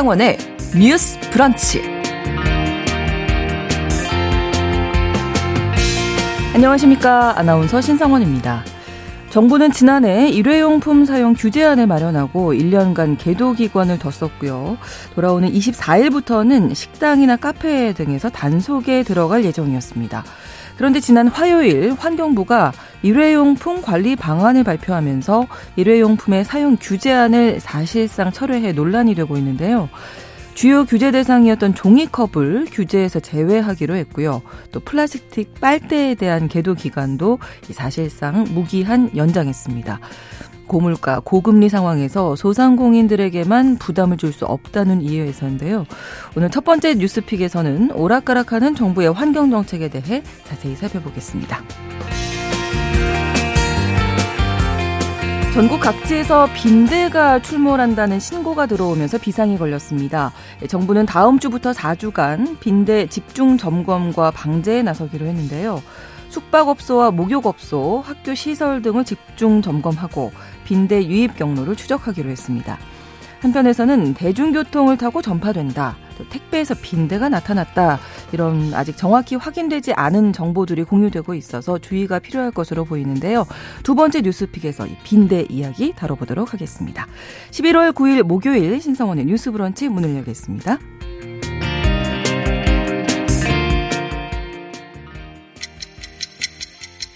신성원의 뉴스 브런치. 안녕하십니까. 아나운서 신성원입니다. 정부는 지난해 일회용품 사용 규제안을 마련하고 1년간 계도 기관을 뒀었고요. 돌아오는 24일부터는 식당이나 카페 등에서 단속에 들어갈 예정이었습니다. 그런데 지난 화요일 환경부가 일회용품 관리 방안을 발표하면서 일회용품의 사용 규제안을 사실상 철회해 논란이 되고 있는데요. 주요 규제 대상이었던 종이컵을 규제에서 제외하기로 했고요. 또 플라스틱 빨대에 대한 계도 기간도 사실상 무기한 연장했습니다. 고물가, 고금리 상황에서 소상공인들에게만 부담을 줄 수 없다는 이유에서인데요. 오늘 첫 번째 뉴스픽에서는 오락가락하는 정부의 환경 정책에 대해 자세히 살펴보겠습니다. 전국 각지에서 빈대가 출몰한다는 신고가 들어오면서 비상이 걸렸습니다. 정부는 다음 주부터 4주간 빈대 집중 점검과 방제에 나서기로 했는데요. 숙박업소와 목욕업소, 학교 시설 등을 집중 점검하고 빈대 유입 경로를 추적하기로 했습니다. 한편에서는 대중교통을 타고 전파된다. 또 택배에서 빈대가 나타났다. 이런 아직 정확히 확인되지 않은 정보들이 공유되고 있어서 주의가 필요할 것으로 보이는데요. 두 번째 뉴스픽에서 이 빈대 이야기 다뤄보도록 하겠습니다. 11월 9일 목요일 신성원의 뉴스 브런치 문을 열겠습니다.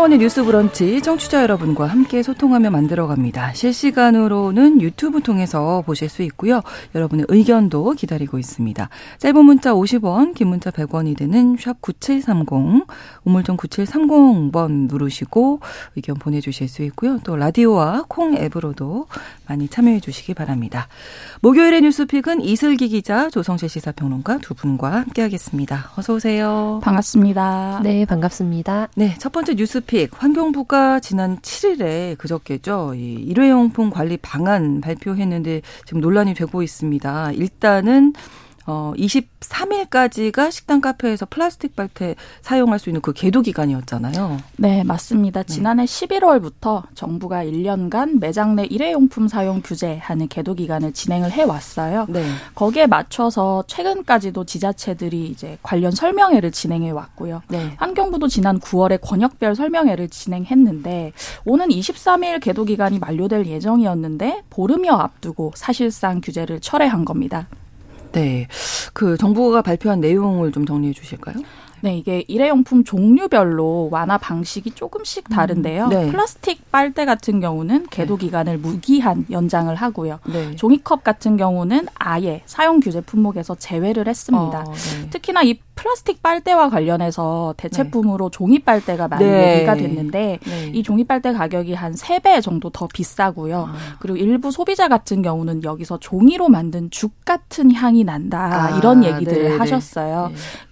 신성원의 뉴스 브런치 청취자 여러분과 함께 소통하며 만들어갑니다. 실시간으로는 유튜브 통해서 보실 수 있고요. 여러분의 의견도 기다리고 있습니다. 짧은 문자 50원, 긴 문자 100원이 되는 샵 9730, 우물정 9730번 누르시고 의견 보내주실 수 있고요. 또 라디오와 콩 앱으로도 많이 참여해 주시기 바랍니다. 목요일의 뉴스픽은 이슬기 기자, 조성실 시사평론가 두 분과 함께하겠습니다. 어서 오세요. 반갑습니다. 네, 반갑습니다. 네, 첫 번째 뉴스 픽 환경부가 지난 7일에 그저께죠. 이 일회용품 관리 방안 발표했는데 지금 논란이 되고 있습니다. 일단은 어 23일까지가 식당 카페에서 플라스틱 빨대 사용할 수 있는 그 계도 기간이었잖아요. 네, 맞습니다. 네. 지난해 11월부터 정부가 1년간 매장 내 일회용품 사용 규제하는 계도 기간을 진행을 해 왔어요. 네. 거기에 맞춰서 최근까지도 지자체들이 이제 관련 설명회를 진행해 왔고요. 네. 환경부도 지난 9월에 권역별 설명회를 진행했는데 오는 23일 계도 기간이 만료될 예정이었는데 보름여 앞두고 사실상 규제를 철회한 겁니다. 네. 그 정부가 발표한 내용을 좀 정리해 주실까요? 네, 이게 일회용품 종류별로 완화 방식이 조금씩 다른데요. 음, 네. 플라스틱 빨대 같은 경우는 계도 기간을 무기한 연장을 하고요. 네. 종이컵 같은 경우는 아예 사용 규제 품목에서 제외를 했습니다. 어, 네. 특히나 이 플라스틱 빨대와 관련해서 대체품으로 종이 빨대가 많이 네. 얘기가 됐는데 네. 이 종이 빨대 가격이 한 세 배 정도 더 비싸고요. 아. 그리고 일부 소비자 같은 경우는 여기서 종이로 만든 죽 같은 향이 난다 아, 이런 얘기들을. 하셨어요.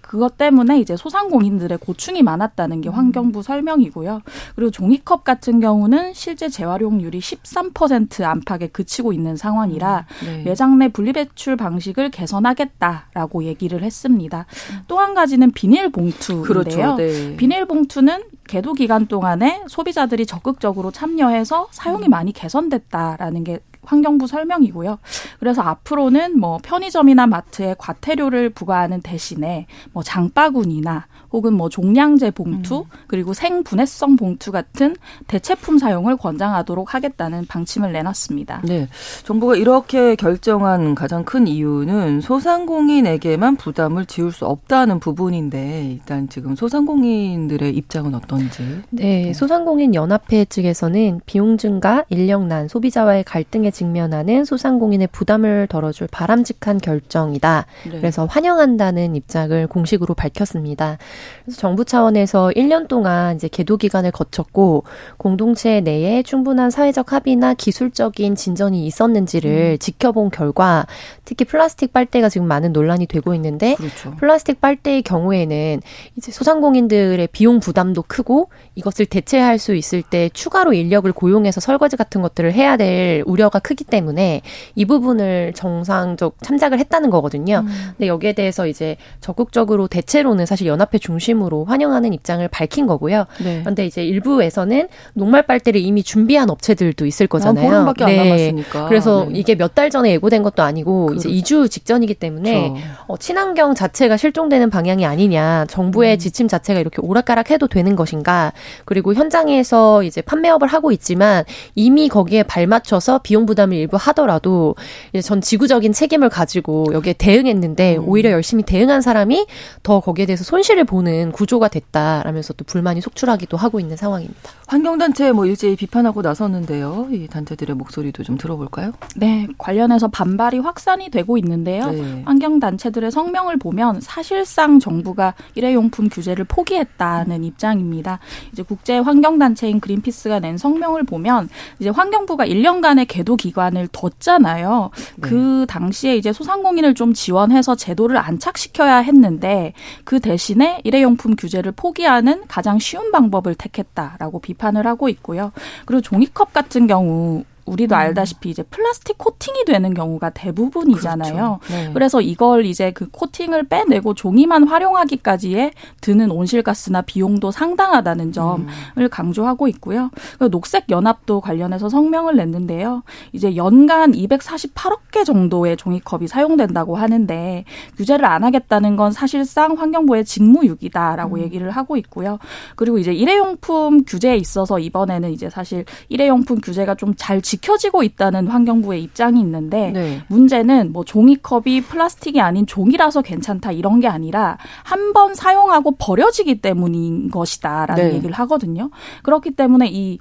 네. 그것 때문에 이제 소상공인들의 고충이 많았다는 음. 게 환경부 설명이고요. 그리고 종이컵 같은 경우는 실제 재활용률이 13% 안팎에 그치고 있는 상황이라 네. 매장 내 분리배출 방식을 개선하겠다라고 얘기를 했습니다. 또 한 가지는 비닐봉투인데요. 그렇죠. 네. 비닐봉투는 계도 기간 동안에 소비자들이 적극적으로 참여해서 사용이 음. 많이 개선됐다라는 게 환경부 설명이고요. 그래서 앞으로는 뭐 편의점이나 마트에 과태료를 부과하는 대신에 뭐 장바구니나 혹은 뭐 종량제 봉투 음. 그리고 생분해성 봉투 같은 대체품 사용을 권장하도록 하겠다는 방침을 내놨습니다. 네. 정부가 이렇게 결정한 가장 큰 이유는 소상공인에게만 부담을 지울 수 없다는 부분인데 일단 지금 소상공인들의 입장은 어떤지. 네, 소상공인 연합회 측에서는 비용 증가, 인력난, 소비자와의 갈등에 직면하는 소상공인의 부담을 덜어줄 바람직한 결정이다. 네. 그래서 환영한다는 입장을 공식으로 밝혔습니다. 그래서 정부 차원에서 1년 동안 이제 계도 기간을 거쳤고 공동체 내에 충분한 사회적 합의나 기술적인 진전이 있었는지를 지켜본 결과 특히 플라스틱 빨대가 지금 많은 논란이 되고 있는데 그렇죠. 플라스틱 빨대의 경우에는 이제 소상공인들의 비용 부담도 크고 이것을 대체할 수 있을 때 추가로 인력을 고용해서 설거지 같은 것들을 해야 될 우려가 크기 때문에 이 부분을 정상적 참작을 했다는 거거든요. 음. 근데 여기에 대해서 이제 적극적으로 대체로는 사실 연합회 중 심으로 환영하는 입장을 밝힌 거고요. 네. 그런데 이제 일부에서는 녹말 빨대를 이미 준비한 업체들도 있을 거잖아요. 아, 보름밖에 네. 안 남았으니까. 그래서 네. 이게 몇 달 전에 예고된 것도 아니고 그... 이제 2주 직전이기 때문에 그렇죠. 어, 친환경 자체가 실종되는 방향이 아니냐, 정부의 음. 지침 자체가 이렇게 오락가락해도 되는 것인가, 그리고 현장에서 이제 판매업을 하고 있지만 이미 거기에 발맞춰서 비용 부담을 일부 하더라도 이제 전 지구적인 책임을 가지고 여기에 대응했는데 음. 오히려 열심히 대응한 사람이 더 거기에 대해서 손실을 보는 구조가 됐다라면서 또 불만이 속출하기도 하고 있는 상황입니다. 환경단체 뭐 일제히 비판하고 나섰는데요. 이 단체들의 목소리도 좀 들어볼까요? 네, 관련해서 반발이 확산이 되고 있는데요. 네. 환경단체들의 성명을 보면 사실상 정부가 일회용품 규제를 포기했다는 입장입니다. 이제 국제 환경단체인 그린피스가 낸 성명을 보면 이제 환경부가 1년간의 계도 기관을 뒀잖아요. 네. 그 당시에 이제 소상공인을 좀 지원해서 제도를 안착시켜야 했는데 그 대신에 일회용품 규제를 포기하는 가장 쉬운 방법을 택했다라고 비판을 하고 있고요. 그리고 종이컵 같은 경우 우리도 음. 알다시피 이제 플라스틱 코팅이 되는 경우가 대부분이잖아요. 그렇죠. 네. 그래서 이걸 이제 그 코팅을 빼내고 종이만 활용하기까지에 드는 온실가스나 비용도 상당하다는 점을 음. 강조하고 있고요. 녹색 연합도 관련해서 성명을 냈는데요. 이제 연간 248억 개 정도의 종이컵이 사용된다고 하는데 규제를 안 하겠다는 건 사실상 환경부의 직무유기다라고 음. 얘기를 하고 있고요. 그리고 이제 일회용품 규제에 있어서 이번에는 이제 사실 일회용품 규제가 좀잘 지. 지켜지고 있다는 환경부의 입장이 있는데 네. 문제는 뭐 종이컵이 플라스틱이 아닌 종이라서 괜찮다 이런 게 아니라 한 번 사용하고 버려지기 때문인 것이다라는 네. 얘기를 하거든요. 그렇기 때문에 이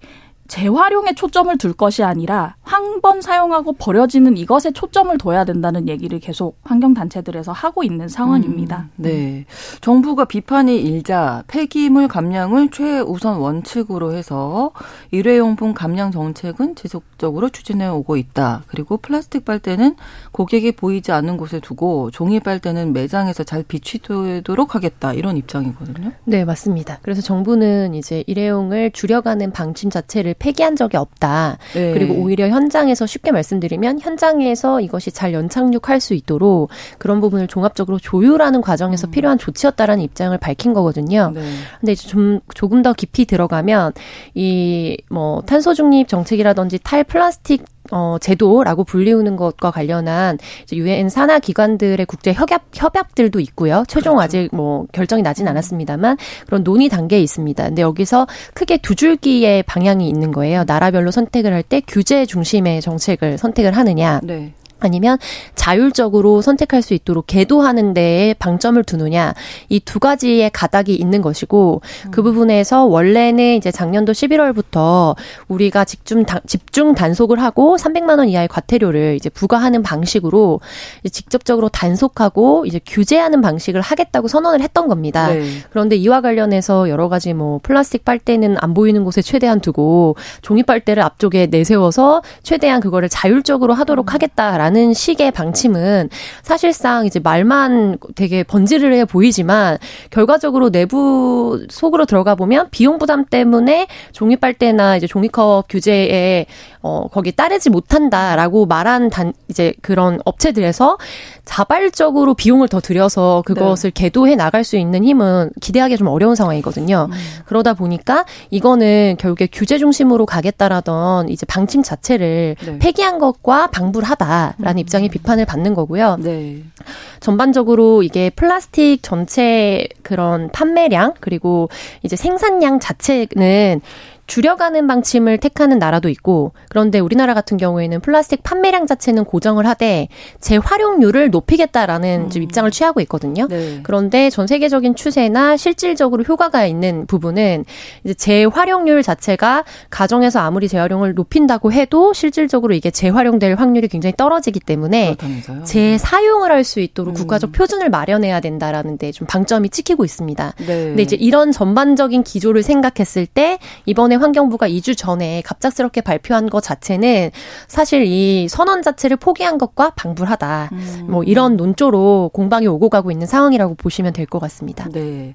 재활용에 초점을 둘 것이 아니라 한 번 사용하고 버려지는 이것에 초점을 둬야 된다는 얘기를 계속 환경단체들에서 하고 있는 상황입니다. 음, 네. 정부가 비판이 일자 폐기물 감량을 최우선 원칙으로 해서 일회용품 감량 정책은 지속적으로 추진해 오고 있다. 그리고 플라스틱 빨대는 고객이 보이지 않는 곳에 두고 종이 빨대는 매장에서 잘 비취되도록 하겠다. 이런 입장이거든요. 네, 맞습니다. 그래서 정부는 이제 일회용을 줄여가는 방침 자체를 폐기한 적이 없다. 네. 그리고 오히려 현장에서 쉽게 말씀드리면 현장에서 이것이 잘 연착륙할 수 있도록 그런 부분을 종합적으로 조율하는 과정에서 음. 필요한 조치였다라는 입장을 밝힌 거거든요. 네. 근데 좀 조금 더 깊이 들어가면 이 뭐 탄소 중립 정책이라든지 탈 플라스틱 어, 제도라고 불리우는 것과 관련한 유엔 산하 기관들의 국제 협약 협약들도 있고요. 최종 그렇죠. 아직 뭐 결정이 나진 음. 않았습니다만 그런 논의 단계에 있습니다. 근데 여기서 크게 두 줄기의 방향이 있는 거예요. 나라별로 선택을 할 때 규제 중심의 정책을 선택을 하느냐. 네. 아니면 자율적으로 선택할 수 있도록 계도하는 데에 방점을 두느냐 이 두 가지의 가닥이 있는 것이고 음. 그 부분에서 원래는 이제 작년도 11월부터 우리가 집중 집중 단속을 하고 300만 원 이하의 과태료를 이제 부과하는 방식으로 이제 직접적으로 단속하고 이제 규제하는 방식을 하겠다고 선언을 했던 겁니다. 네. 그런데 이와 관련해서 여러 가지 뭐 플라스틱 빨대는 안 보이는 곳에 최대한 두고 종이 빨대를 앞쪽에 내세워서 최대한 그거를 자율적으로 하도록 음. 하겠다라는 라는 식의 방침은 사실상 이제 말만 되게 번지르르해 보이지만 결과적으로 내부 속으로 들어가 보면 비용 부담 때문에 종이빨대나 이제 종이컵 규제에 어 거기 따르지 못한다라고 말한 단 이제 그런 업체들에서 자발적으로 비용을 더 들여서 그것을 네. 계도해 나갈 수 있는 힘은 기대하기 좀 어려운 상황이거든요. 음. 그러다 보니까 이거는 결국에 규제 중심으로 가겠다라던 이제 방침 자체를 네. 폐기한 것과 방불하다. 라는 입장이 비판을 받는 거고요. 네. 전반적으로 이게 플라스틱 전체 그런 판매량 그리고 이제 생산량 자체는 줄여가는 방침을 택하는 나라도 있고 그런데 우리나라 같은 경우에는 플라스틱 판매량 자체는 고정을 하되 재활용률을 높이겠다라는 음. 입장을 취하고 있거든요. 네. 그런데 전 세계적인 추세나 실질적으로 효과가 있는 부분은 이제 재활용률 자체가 가정에서 아무리 재활용을 높인다고 해도 실질적으로 이게 재활용될 확률이 굉장히 떨어지기 때문에 그렇다면서요? 재사용을 할 수 있도록 음. 국가적 표준을 마련해야 된다라는 데 좀 방점이 찍히고 있습니다. 네. 근데 이제 이런 전반적인 기조를 생각했을 때 이번에 환경부가 2주 전에 갑작스럽게 발표한 것 자체는 사실 이 선언 자체를 포기한 것과 방불하다. 음. 뭐 이런 논조로 공방이 오고 가고 있는 상황이라고 보시면 될 것 같습니다. 네.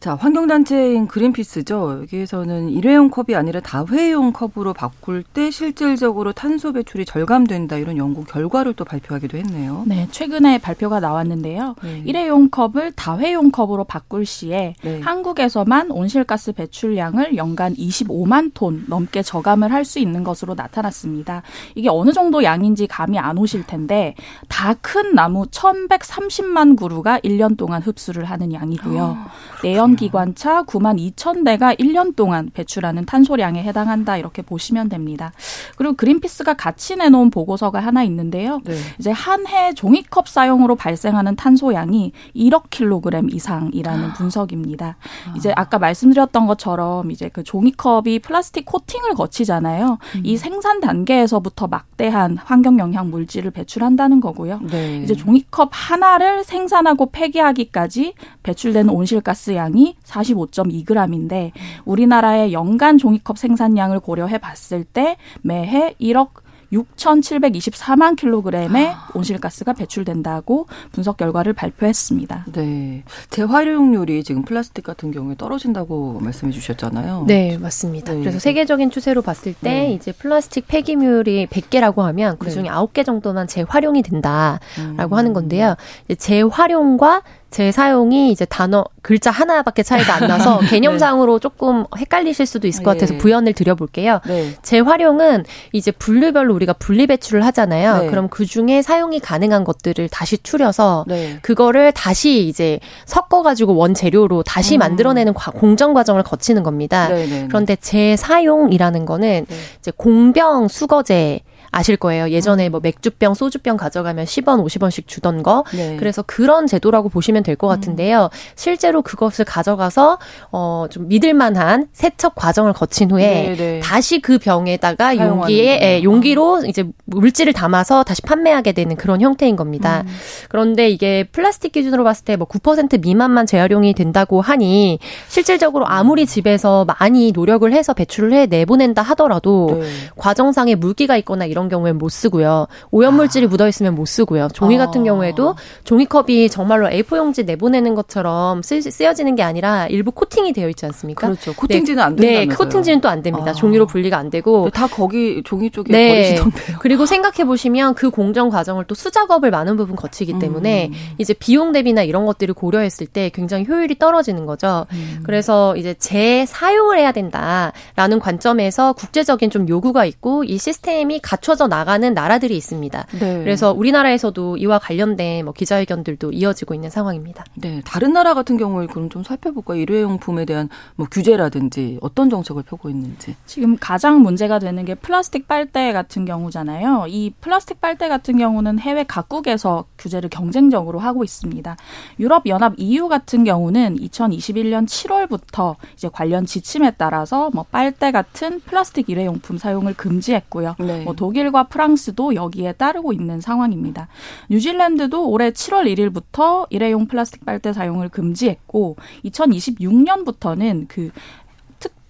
자, 환경단체인 그린피스죠. 여기에서는 일회용 컵이 아니라 다회용 컵으로 바꿀 때 실질적으로 탄소 배출이 절감된다 이런 연구 결과를 또 발표하기도 했네요. 네, 최근에 발표가 나왔는데요. 네. 일회용 컵을 다회용 컵으로 바꿀 시에 네. 한국에서만 온실가스 배출량을 연간 25만 톤 넘게 저감을 할 수 있는 것으로 나타났습니다. 이게 어느 정도 양인지 감이 안 오실 텐데 다 큰 나무 1,130만 그루가 1년 동안 흡수를 하는 양이고요. 아, 내연 기관차 9만 2천 대가 1년 동안 배출하는 탄소량에 해당한다 이렇게 보시면 됩니다. 그리고 그린피스가 같이 내놓은 보고서가 하나 있는데요. 네. 이제 한 해 종이컵 사용으로 발생하는 탄소량이 1억 킬로그램 이상이라는 아. 분석입니다. 아. 이제 아까 말씀드렸던 것처럼 이제 그 종이컵이 플라스틱 코팅을 거치잖아요. 음. 이 생산 단계에서부터 막대한 환경 영향 물질을 배출한다는 거고요. 네. 이제 종이컵 하나를 생산하고 폐기하기까지 배출되는 온실가스 양이 45.2g인데 우리나라의 연간 종이컵 생산량을 고려해 봤을 때 매해 1억 6,724만 킬로그램의 아. 온실가스가 배출된다고 분석 결과를 발표했습니다. 네. 재활용률이 지금 플라스틱 같은 경우에 떨어진다고 말씀해 주셨잖아요. 네, 맞습니다. 네. 그래서 세계적인 추세로 봤을 때 네. 이제 플라스틱 폐기물이 100개라고 하면 그중에 네. 9개 정도만 재활용이 된다라고 음. 하는 건데요. 재활용과 재사용이 이제 단어 글자 하나밖에 차이가 안 나서 개념상으로 네. 조금 헷갈리실 수도 있을 것 같아서 예. 부연을 드려볼게요. 네. 재활용은 이제 분류별로 우리가 분리 배출을 하잖아요. 네. 그럼 그 중에 사용이 가능한 것들을 다시 추려서 네. 그거를 다시 이제 섞어가지고 원 재료로 다시 음. 만들어내는 과, 공정 과정을 거치는 겁니다. 네, 네, 그런데 재사용이라는 거는 이제 공병 수거제 아실 거예요. 예전에 뭐 맥주병, 소주병 가져가면 10원, 50원씩 주던 거. 네. 그래서 그런 제도라고 보시면 될것 음. 같은데요. 실제로 그것을 가져가서 어 좀 믿을 만한 세척 과정을 거친 후에 네, 네. 다시 그 병에다가 용기에 예, 용기로 이제 물질을 담아서 다시 판매하게 되는 그런 형태인 겁니다. 음. 그런데 이게 플라스틱 기준으로 봤을 때 뭐 9% 미만만 재활용이 된다고 하니 실질적으로 아무리 집에서 많이 노력을 해서 배출을 해 내보낸다 하더라도 네. 과정상에 물기가 있거나 이런 이런 경우엔 못 쓰고요. 오염물질이 아. 묻어 있으면 못 쓰고요. 종이 같은 아. 경우에도 종이컵이 정말로 A4 용지 내보내는 것처럼 쓰, 여지는게 아니라 일부 코팅이 되어 있지 않습니까? 그렇죠. 코팅지는 네. 안 된다면서요. 네, 코팅지는 또 안 됩니다. 아. 종이로 분리가 안 되고 다 거기 종이 쪽에 네. 버리시던데요. 그리고 생각해 보시면 그 공정 과정을 또 수작업을 많은 부분 거치기 때문에 음. 이제 비용 대비나 이런 것들을 고려했을 때 굉장히 효율이 떨어지는 거죠. 음. 그래서 이제 재사용을 해야 된다라는 관점에서 국제적인 좀 요구가 있고 이 시스템이 갖춰 펼쳐져 나가는 나라들이 있습니다. 네. 그래서 우리나라에서도 이와 관련된 뭐 기자회견들도 이어지고 있는 상황입니다. 네, 다른 나라 같은 경우에 그럼 좀 살펴볼까요? 일회용품에 대한 뭐 규제라든지 어떤 정책을 펴고 있는지. 지금 가장 문제가 되는 게 플라스틱 빨대 같은 경우잖아요. 이 플라스틱 빨대 같은 경우는 해외 각국에서 규제를 경쟁적으로 하고 있습니다. 유럽 연합 EU 같은 경우는 2021년 7월부터 이제 관련 지침에 따라서 뭐 빨대 같은 플라스틱 일회용품 사용을 금지했고요. 네. 뭐 독일 독일과 프랑스도 여기에 따르고 있는 상황입니다. 뉴질랜드도 올해 7월 1일부터 일회용 플라스틱 빨대 사용을 금지했고 2026년부터는 그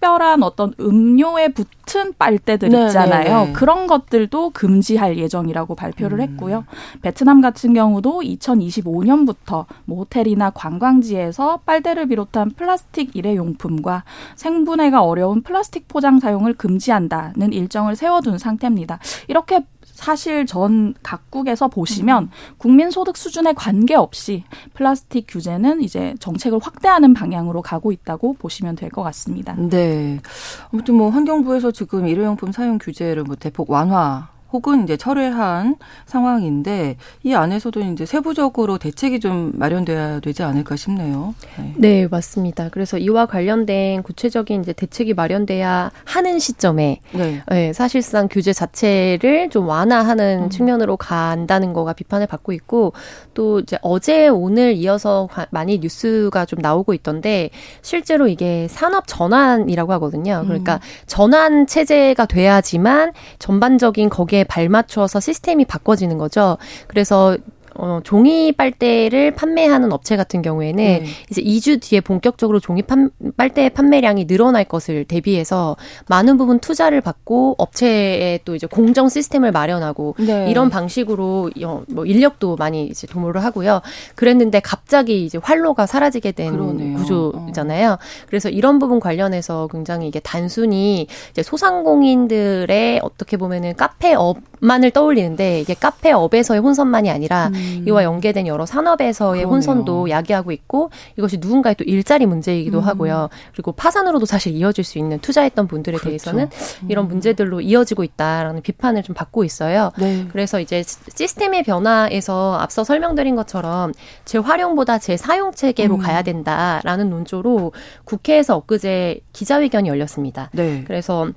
특별한 어떤 음료에 붙은 빨대들 네, 있잖아요. 네네. 그런 것들도 금지할 예정이라고 발표를 음. 했고요. 베트남 같은 경우도 2025년부터 뭐 호텔이나 관광지에서 빨대를 비롯한 플라스틱 일회용품과 생분해가 어려운 플라스틱 포장 사용을 금지한다는 일정을 세워둔 상태입니다. 이렇게 사실 전 각국에서 보시면 음. 국민 소득 수준에 관계없이 플라스틱 규제는 이제 정책을 확대하는 방향으로 가고 있다고 보시면 될 것 같습니다. 네. 아무튼 뭐 환경부에서 지금 일회용품 사용 규제를 뭐 대폭 완화 혹은 이제 철회한 상황인데 이 안에서도 이제 세부적으로 대책이 좀 마련돼야 되지 않을까 싶네요. 네. 네, 맞습니다. 그래서 이와 관련된 구체적인 이제 대책이 마련돼야 하는 시점에 네. 네 사실상 규제 자체를 좀 완화하는 음. 측면으로 간다는 거가 비판을 받고 있고 또 이제 어제 오늘 이어서 많이 뉴스가 좀 나오고 있던데 실제로 이게 산업 전환이라고 하거든요. 그러니까 음. 전환 체제가 돼야지만 전반적인 거기에 발맞춰서 시스템이 바꿔지는 거죠. 그래서 어, 종이 빨대를 판매하는 업체 같은 경우에는 네. 이제 2주 뒤에 본격적으로 종이 판, 빨대 판매량이 늘어날 것을 대비해서 많은 부분 투자를 받고 업체에 또 이제 공정 시스템을 마련하고 네. 이런 방식으로 뭐 인력도 많이 이제 도모를 하고요. 그랬는데 갑자기 이제 활로가 사라지게 된 그러네요. 구조잖아요. 어. 그래서 이런 부분 관련해서 굉장히 이게 단순히 이제 소상공인들의 어떻게 보면은 카페 업 만을 떠올리는데 이게 카페 업에서의 혼선만이 아니라 음. 이와 연계된 여러 산업에서의 그러네요. 혼선도 야기하고 있고 이것이 누군가의 또 일자리 문제이기도 음. 하고요. 그리고 파산으로도 사실 이어질 수 있는 투자했던 분들에 그렇죠. 대해서는 음. 이런 문제들로 이어지고 있다라는 비판을 좀 받고 있어요. 네. 그래서 이제 시스템의 변화에서 앞서 설명드린 것처럼 재활용보다 재사용 체계로 음. 가야 된다라는 논조로 국회에서 엊그제 기자회견이 열렸습니다. 네. 그래서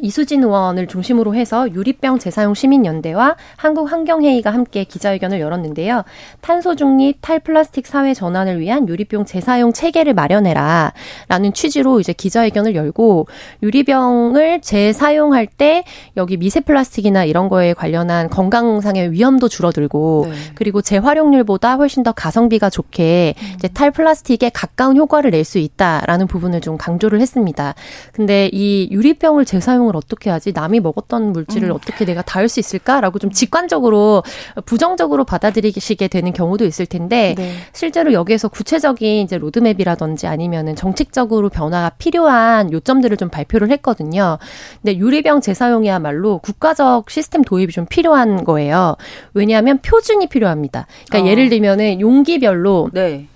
이수진 의원을 중심으로 해서 유리병 재사용 시민연대와 한국환경회의가 함께 기자회견을 열었는데요. 탄소 중립 탈플라스틱 사회 전환을 위한 유리병 재사용 체계를 마련해라 라는 취지로 이제 기자회견을 열고 유리병을 재사용할 때 여기 미세 플라스틱이나 이런 거에 관련한 건강상의 위험도 줄어들고 네. 그리고 재활용률보다 훨씬 더 가성비가 좋게 음. 이제 탈플라스틱에 가까운 효과를 낼 수 있다라는 부분을 좀 강조를 했습니다. 근데 이 유리병을 재사용 사용을 어떻게 하지? 남이 먹었던 물질을 음. 어떻게 내가 닿을 수 있을까라고 좀 직관적으로 부정적으로 받아들이시게 되는 경우도 있을 텐데 네. 실제로 여기에서 구체적인 이제 로드맵이라든지 아니면은 정책적으로 변화가 필요한 요점들을 좀 발표를 했거든요. 근데 유리병 재사용이야말로 국가적 시스템 도입이 좀 필요한 거예요. 왜냐하면 표준이 필요합니다. 그러니까 어. 예를 들면은 용기별로 네.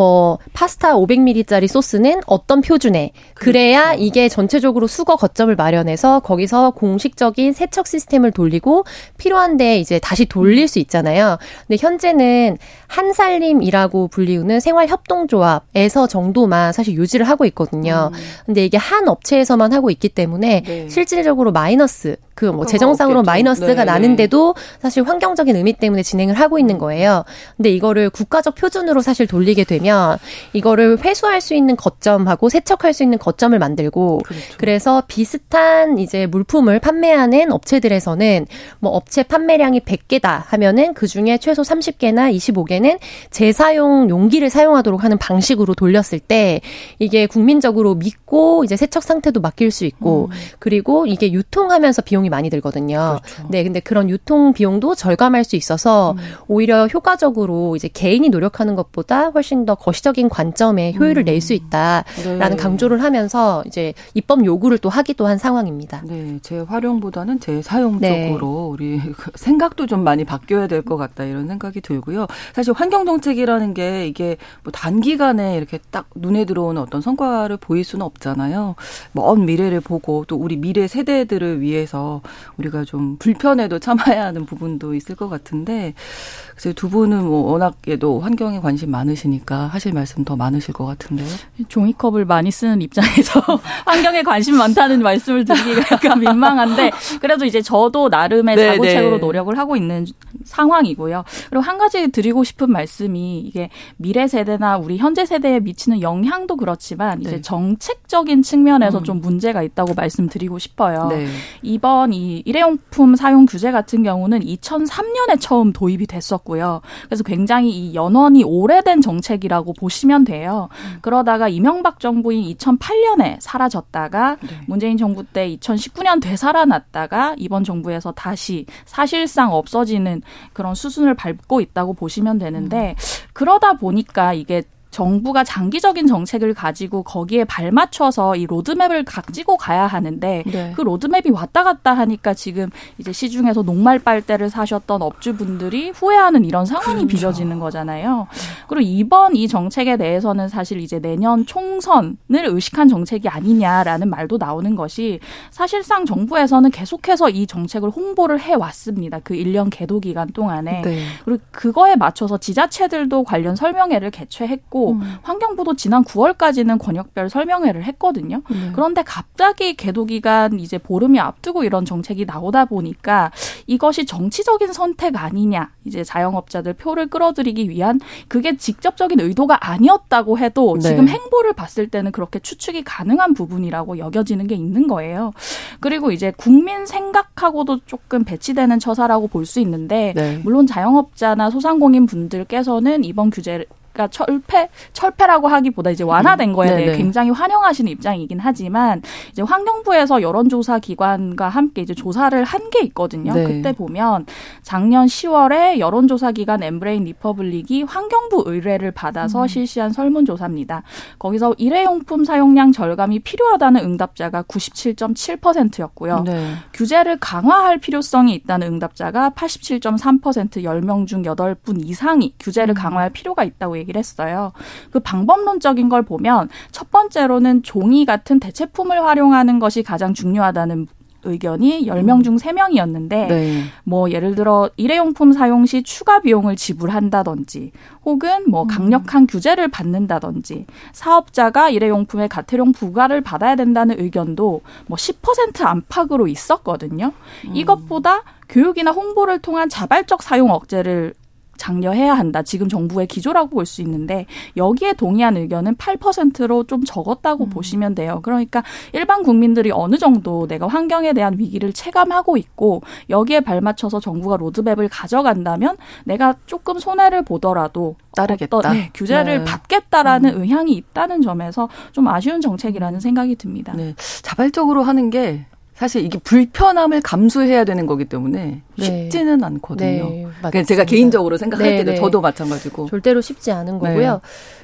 뭐 파스타 500ml짜리 소스는 어떤 표준에 그래야 그렇죠. 이게 전체적으로 수거 거점을 마련해서 거기서 공식적인 세척 시스템을 돌리고 필요한데 이제 다시 돌릴 수 있잖아요. 근데 현재는 한살림이라고 불리우는 생활협동조합에서 정도만 사실 유지를 하고 있거든요. 음. 근데 이게 한 업체에서만 하고 있기 때문에 네. 실질적으로 마이너스 그 뭐 재정상으로 마이너스가 네. 나는데도 사실 환경적인 의미 때문에 진행을 하고 있는 거예요. 근데 이거를 국가적 표준으로 사실 돌리게 되면 이거를 회수할 수 있는 거점하고 세척할 수 있는 거점을 만들고 그렇죠. 그래서 비슷한 이제 물품을 판매하는 업체들에서는 뭐 업체 판매량이 100개다 하면은 그 중에 최소 30개나 25개는 재사용 용기를 사용하도록 하는 방식으로 돌렸을 때 이게 국민적으로 믿고 이제 세척 상태도 맡길 수 있고 음. 그리고 이게 유통하면서 비용이 많이 들거든요. 그렇죠. 네, 근데 그런 유통 비용도 절감할 수 있어서 음. 오히려 효과적으로 이제 개인이 노력하는 것보다 훨씬 더 거시적인 관점에 효율을 음. 낼수 있다라는 네. 강조를 하면서 이제 입법 요구를 또 하기도 한 상황입니다. 네, 재활용보다는 재사용 네. 쪽으로 우리 생각도 좀 많이 바뀌어야 될 것 같다 이런 생각이 들고요. 사실 환경 정책이라는 게 이게 뭐 단기간에 이렇게 딱 눈에 들어오는 어떤 성과를 보일 수는 없잖아요. 먼 미래를 보고 또 우리 미래 세대들을 위해서 우리가 좀 불편해도 참아야 하는 부분도 있을 것 같은데 그래서 두 분은 뭐 워낙에도 환경에 관심 많으시니까 하실 말씀 더 많으실 것 같은데요. 종이컵을 많이 쓰는 입장에서 환경에 관심 많다는 말씀을 드리기가 약간 민망한데 그래도 이제 저도 나름의 네, 자구책으로 네. 노력을 하고 있는 상황이고요. 그리고 한 가지 드리고 싶은 말씀이 이게 미래 세대나 우리 현재 세대에 미치는 영향도 그렇지만 이제 네. 정책적인 측면에서 음. 좀 문제가 있다고 말씀드리고 싶어요. 네. 이번 이번 이 일회용품 사용 규제 같은 경우는 2003년에 처음 도입이 됐었고요. 그래서 굉장히 이 연원이 오래된 정책이라고 보시면 돼요. 음. 그러다가 이명박 정부인 2008년에 사라졌다가 네. 문재인 정부 때 2019년 되살아났다가 이번 정부에서 다시 사실상 없어지는 그런 수순을 밟고 있다고 보시면 되는데 음. 그러다 보니까 이게 정부가 장기적인 정책을 가지고 거기에 발맞춰서 이 로드맵을 가지고 가야 하는데 네. 그 로드맵이 왔다 갔다 하니까 지금 이제 시중에서 녹말 빨대를 사셨던 업주분들이 후회하는 이런 상황이 그렇죠. 빚어지는 거잖아요. 그리고 이번 이 정책에 대해서는 사실 이제 내년 총선을 의식한 정책이 아니냐라는 말도 나오는 것이 사실상 정부에서는 계속해서 이 정책을 홍보를 해 왔습니다. 그 1년 계도 기간 동안에. 네. 그리고 그거에 맞춰서 지자체들도 관련 설명회를 개최했고 했고 음. 환경부도 지난 9월까지는 권역별 설명회를 했거든요. 네. 그런데 갑자기 개도 기간 이제 보름이 앞두고 이런 정책이 나오다 보니까 이것이 정치적인 선택 아니냐. 이제 자영업자들 표를 끌어들이기 위한 그게 직접적인 의도가 아니었다고 해도 네. 지금 행보를 봤을 때는 그렇게 추측이 가능한 부분이라고 여겨지는 게 있는 거예요. 그리고 이제 국민 생각하고도 조금 배치되는 처사라고 볼 수 있는데 네. 물론 자영업자나 소상공인 분들께서는 이번 규제 그러니까 철폐 철폐라고 하기보다 이제 완화된 거에 대해 굉장히 환영하시는 입장이긴 하지만 이제 환경부에서 여론조사 기관과 함께 이제 조사를 한 게 있거든요. 네. 그때 보면 작년 10월에 여론조사 기관 엠브레인 퍼블릭이 환경부 의뢰를 받아서 음. 실시한 설문조사입니다. 거기서 일회용품 사용량 절감이 필요하다는 응답자가 97.7%였고요. 네. 규제를 강화할 필요성이 있다는 응답자가 87.3% 10명 중 8분 이상이 규제를 음. 강화할 필요가 있다고 얘기를 했어요. 그 방법론적인 걸 보면 첫 번째로는 종이 같은 대체품을 활용하는 것이 가장 중요하다는 의견이 10명 중 3명이었는데 네. 뭐 예를 들어 일회용품 사용 시 추가 비용을 지불한다든지 혹은 뭐 음. 강력한 음. 규제를 받는다든지 사업자가 일회용품의 가태료 부과를 받아야 된다는 의견도 뭐 10% 안팎으로 있었거든요. 음. 이것보다 교육이나 홍보를 통한 자발적 사용 억제를 장려해야 한다. 지금 정부의 기조라고 볼 수 있는데 여기에 동의한 의견은 8%로 좀 적었다고 음. 보시면 돼요. 그러니까 일반 국민들이 어느 정도 내가 환경에 대한 위기를 체감하고 있고 여기에 발맞춰서 정부가 로드맵을 가져간다면 내가 조금 손해를 보더라도 따르겠다. 어떤, 네, 규제를 네. 받겠다라는 음. 의향이 있다는 점에서 좀 아쉬운 정책이라는 생각이 듭니다. 네. 자발적으로 하는 게 사실 이게 불편함을 감수해야 되는 거기 때문에 네. 쉽지는 네. 않거든요. 네, 그러니까 제가 개인적으로 생각할 네, 때도 네. 저도 마찬가지고 절대로 쉽지 않은 거고요. 네.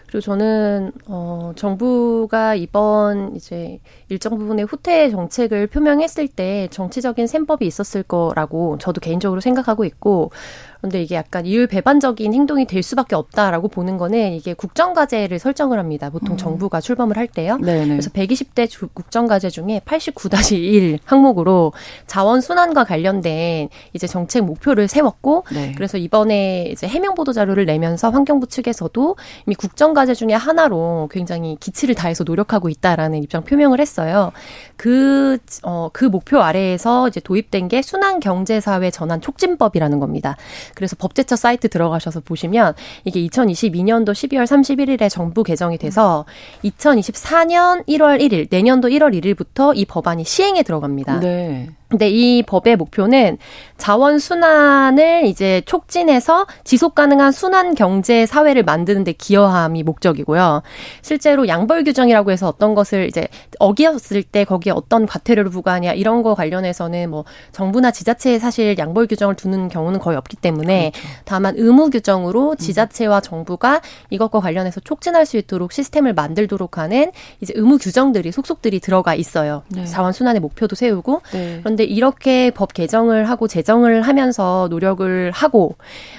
그리고 저는 어 정부가 이번 이제 일정 부분의 후퇴 정책을 표명했을 때 정치적인 셈법이 있었을 거라고 저도 개인적으로 생각하고 있고 그런데 이게 약간 이율 배반적인 행동이 될 수밖에 없다라고 보는 거는 이게 국정과제를 설정을 합니다. 보통 음. 정부가 출범을 할 때요. 네네. 그래서 120대 국정과제 중에 89-1 항목으로 자원 순환과 관련된 이제 정책 목표를 세웠고 네. 그래서 이번에 이제 해명 보도 자료를 내면서 환경부 측에서도 이미 국정과제 중에 하나로 굉장히 기치를 다해서 노력하고 있다라는 입장 표명을 했어요. 그, 어, 그 목표 아래에서 이제 도입된 게 순환 경제사회 전환 촉진법이라는 겁니다. 그래서 법제처 사이트 들어가셔서 보시면 이게 2022년도 12월 31일에 정부 개정이 돼서 2024년 1월 1일 내년도 1월 1일부터 이 법안이 시행에 들어갑니다. 네. 근데 이 법의 목표는 자원 순환을 이제 촉진해서 지속 가능한 순환 경제 사회를 만드는 데 기여함이 목적이고요. 실제로 양벌 규정이라고 해서 어떤 것을 이제 어기었을 때 거기에 어떤 과태료를 부과하냐 이런 거 관련해서는 뭐 정부나 지자체에 사실 양벌 규정을 두는 경우는 거의 없기 때문에 그렇죠. 다만 의무 규정으로 음. 지자체와 정부가 이것과 관련해서 촉진할 수 있도록 시스템을 만들도록 하는 이제 의무 규정들이 속속들이 들어가 있어요. 네. 자원 순환의 목표도 세우고 네. 그런데 이렇게 법 개정을 하고 제정을 하면서 노력을 하고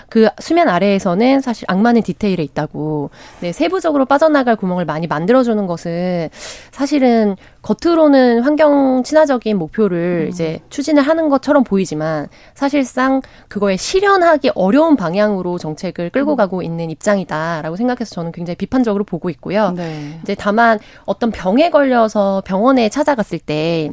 그 수면 아래에서는 사실 악마는 디테일에 있다고 네, 세부적으로 빠져나갈 구멍을 많이 만들어주는 것은 사실은 겉으로는 환경 친화적인 목표를 음. 이제 추진을 하는 것처럼 보이지만 사실상 그거에 실현하기 어려운 방향으로 정책을 끌고 음. 가고 있는 입장이다라고 생각해서 저는 굉장히 비판적으로 보고 있고요. 네. 이제 다만 어떤 병에 걸려서 병원에 찾아갔을 때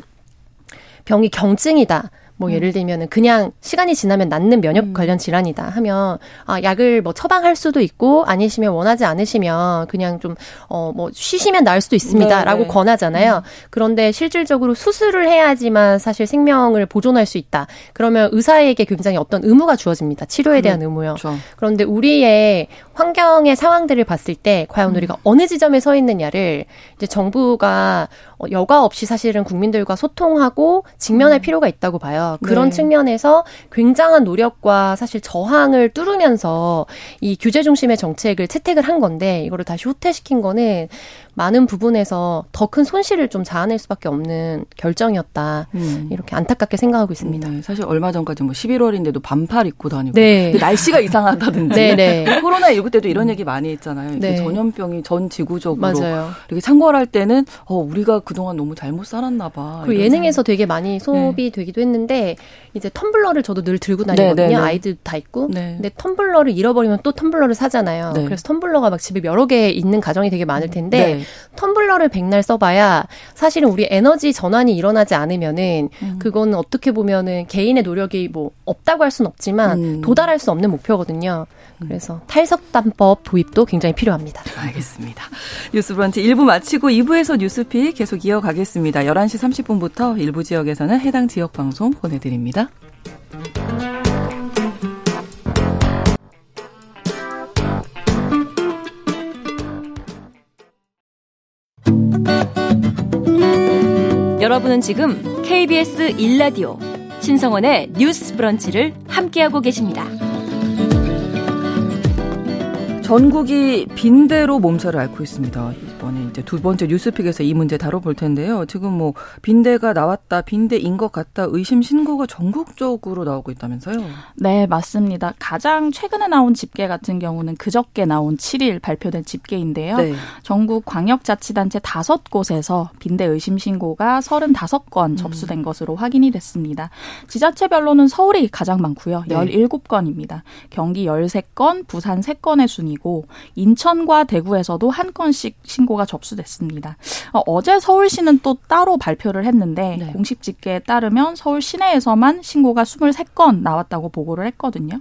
병이 경증이다. 뭐 음. 예를 들면은 그냥 시간이 지나면 낫는 면역 음. 관련 질환이다 하면 아 약을 뭐 처방할 수도 있고 아니시면 원하지 않으시면 그냥 좀 어 뭐 쉬시면 나을 수도 있습니다라고 네, 네. 권하잖아요. 음. 그런데 실질적으로 수술을 해야지만 사실 생명을 보존할 수 있다. 그러면 의사에게 굉장히 어떤 의무가 주어집니다. 치료에 대한 음. 의무요. 그렇죠. 그런데 우리의 환경의 상황들을 봤을 때 과연 음. 우리가 어느 지점에 서 있느냐를 이제 정부가 어, 여과 없이 사실은 국민들과 소통하고 직면할 음. 필요가 있다고 봐요. 그런 네. 측면에서 굉장한 노력과 사실 저항을 뚫으면서 이 규제 중심의 정책을 채택을 한 건데 이거를 다시 후퇴시킨 거는 많은 부분에서 더 큰 손실을 좀 자아낼 수밖에 없는 결정이었다. 음. 이렇게 안타깝게 생각하고 있습니다. 음, 사실 얼마 전까지 뭐 11월인데도 반팔 입고 다니고 네. 날씨가 이상하다든지 네, 네. 코로나 이후 때도 이런 얘기 많이 했잖아요. 네. 전염병이 전 지구적으로 맞아요. 이렇게 창궐할 때는 어 우리가 그동안 너무 잘못 살았나 봐. 그 예능에서 생각. 되게 많이 소비 네. 되기도 했는데 이제 텀블러를 저도 늘 들고 네, 다니거든요. 아이들 다 있고. 근데 텀블러를 잃어버리면 또 텀블러를 사잖아요. 그래서 텀블러가 막 집에 여러 개 있는 가정이 되게 많을 텐데 텀블러를 백날 써봐야 사실은 우리 에너지 전환이 일어나지 않으면은 음. 그거는 어떻게 보면은 개인의 노력이 뭐 없다고 할 수는 없지만 음. 도달할 수 없는 목표거든요. 그래서 탈석단법 도입도 굉장히 필요합니다. 알겠습니다. 뉴스 브런치 1부 마치고 2부에서 뉴스픽 계속 이어가겠습니다. 11시 30분부터 일부 지역에서는 해당 지역 방송 보내드립니다. 여러분은 지금 KBS 1라디오 신성원의 뉴스 브런치를 함께하고 계십니다. 전국이 빈대로 몸살을 앓고 있습니다. 이번에 이제 두 번째 뉴스픽에서 이 문제 다뤄볼 텐데요. 지금 뭐 빈대가 나왔다, 빈대인 것 같다 의심 신고가 전국적으로 나오고 있다면서요? 네, 맞습니다. 가장 최근에 나온 집계 같은 경우는 그저께 나온 7일 발표된 집계인데요. 네. 전국 광역자치단체 다섯 곳에서 빈대 의심 신고가 35건 음. 접수된 음. 것으로 확인이 됐습니다. 지자체별로는 서울이 가장 많고요. 네. 17건입니다. 경기 13건, 부산 3건의 순위 중이고 인천과 대구에서도 한 건씩 신고가 접수됐습니다. 어, 제 서울시는 또 따로 발표를 했는데 네. 공식 집계에 따르면 서울 시내에서만 신고가 23건 나왔다고 보고를 했거든요.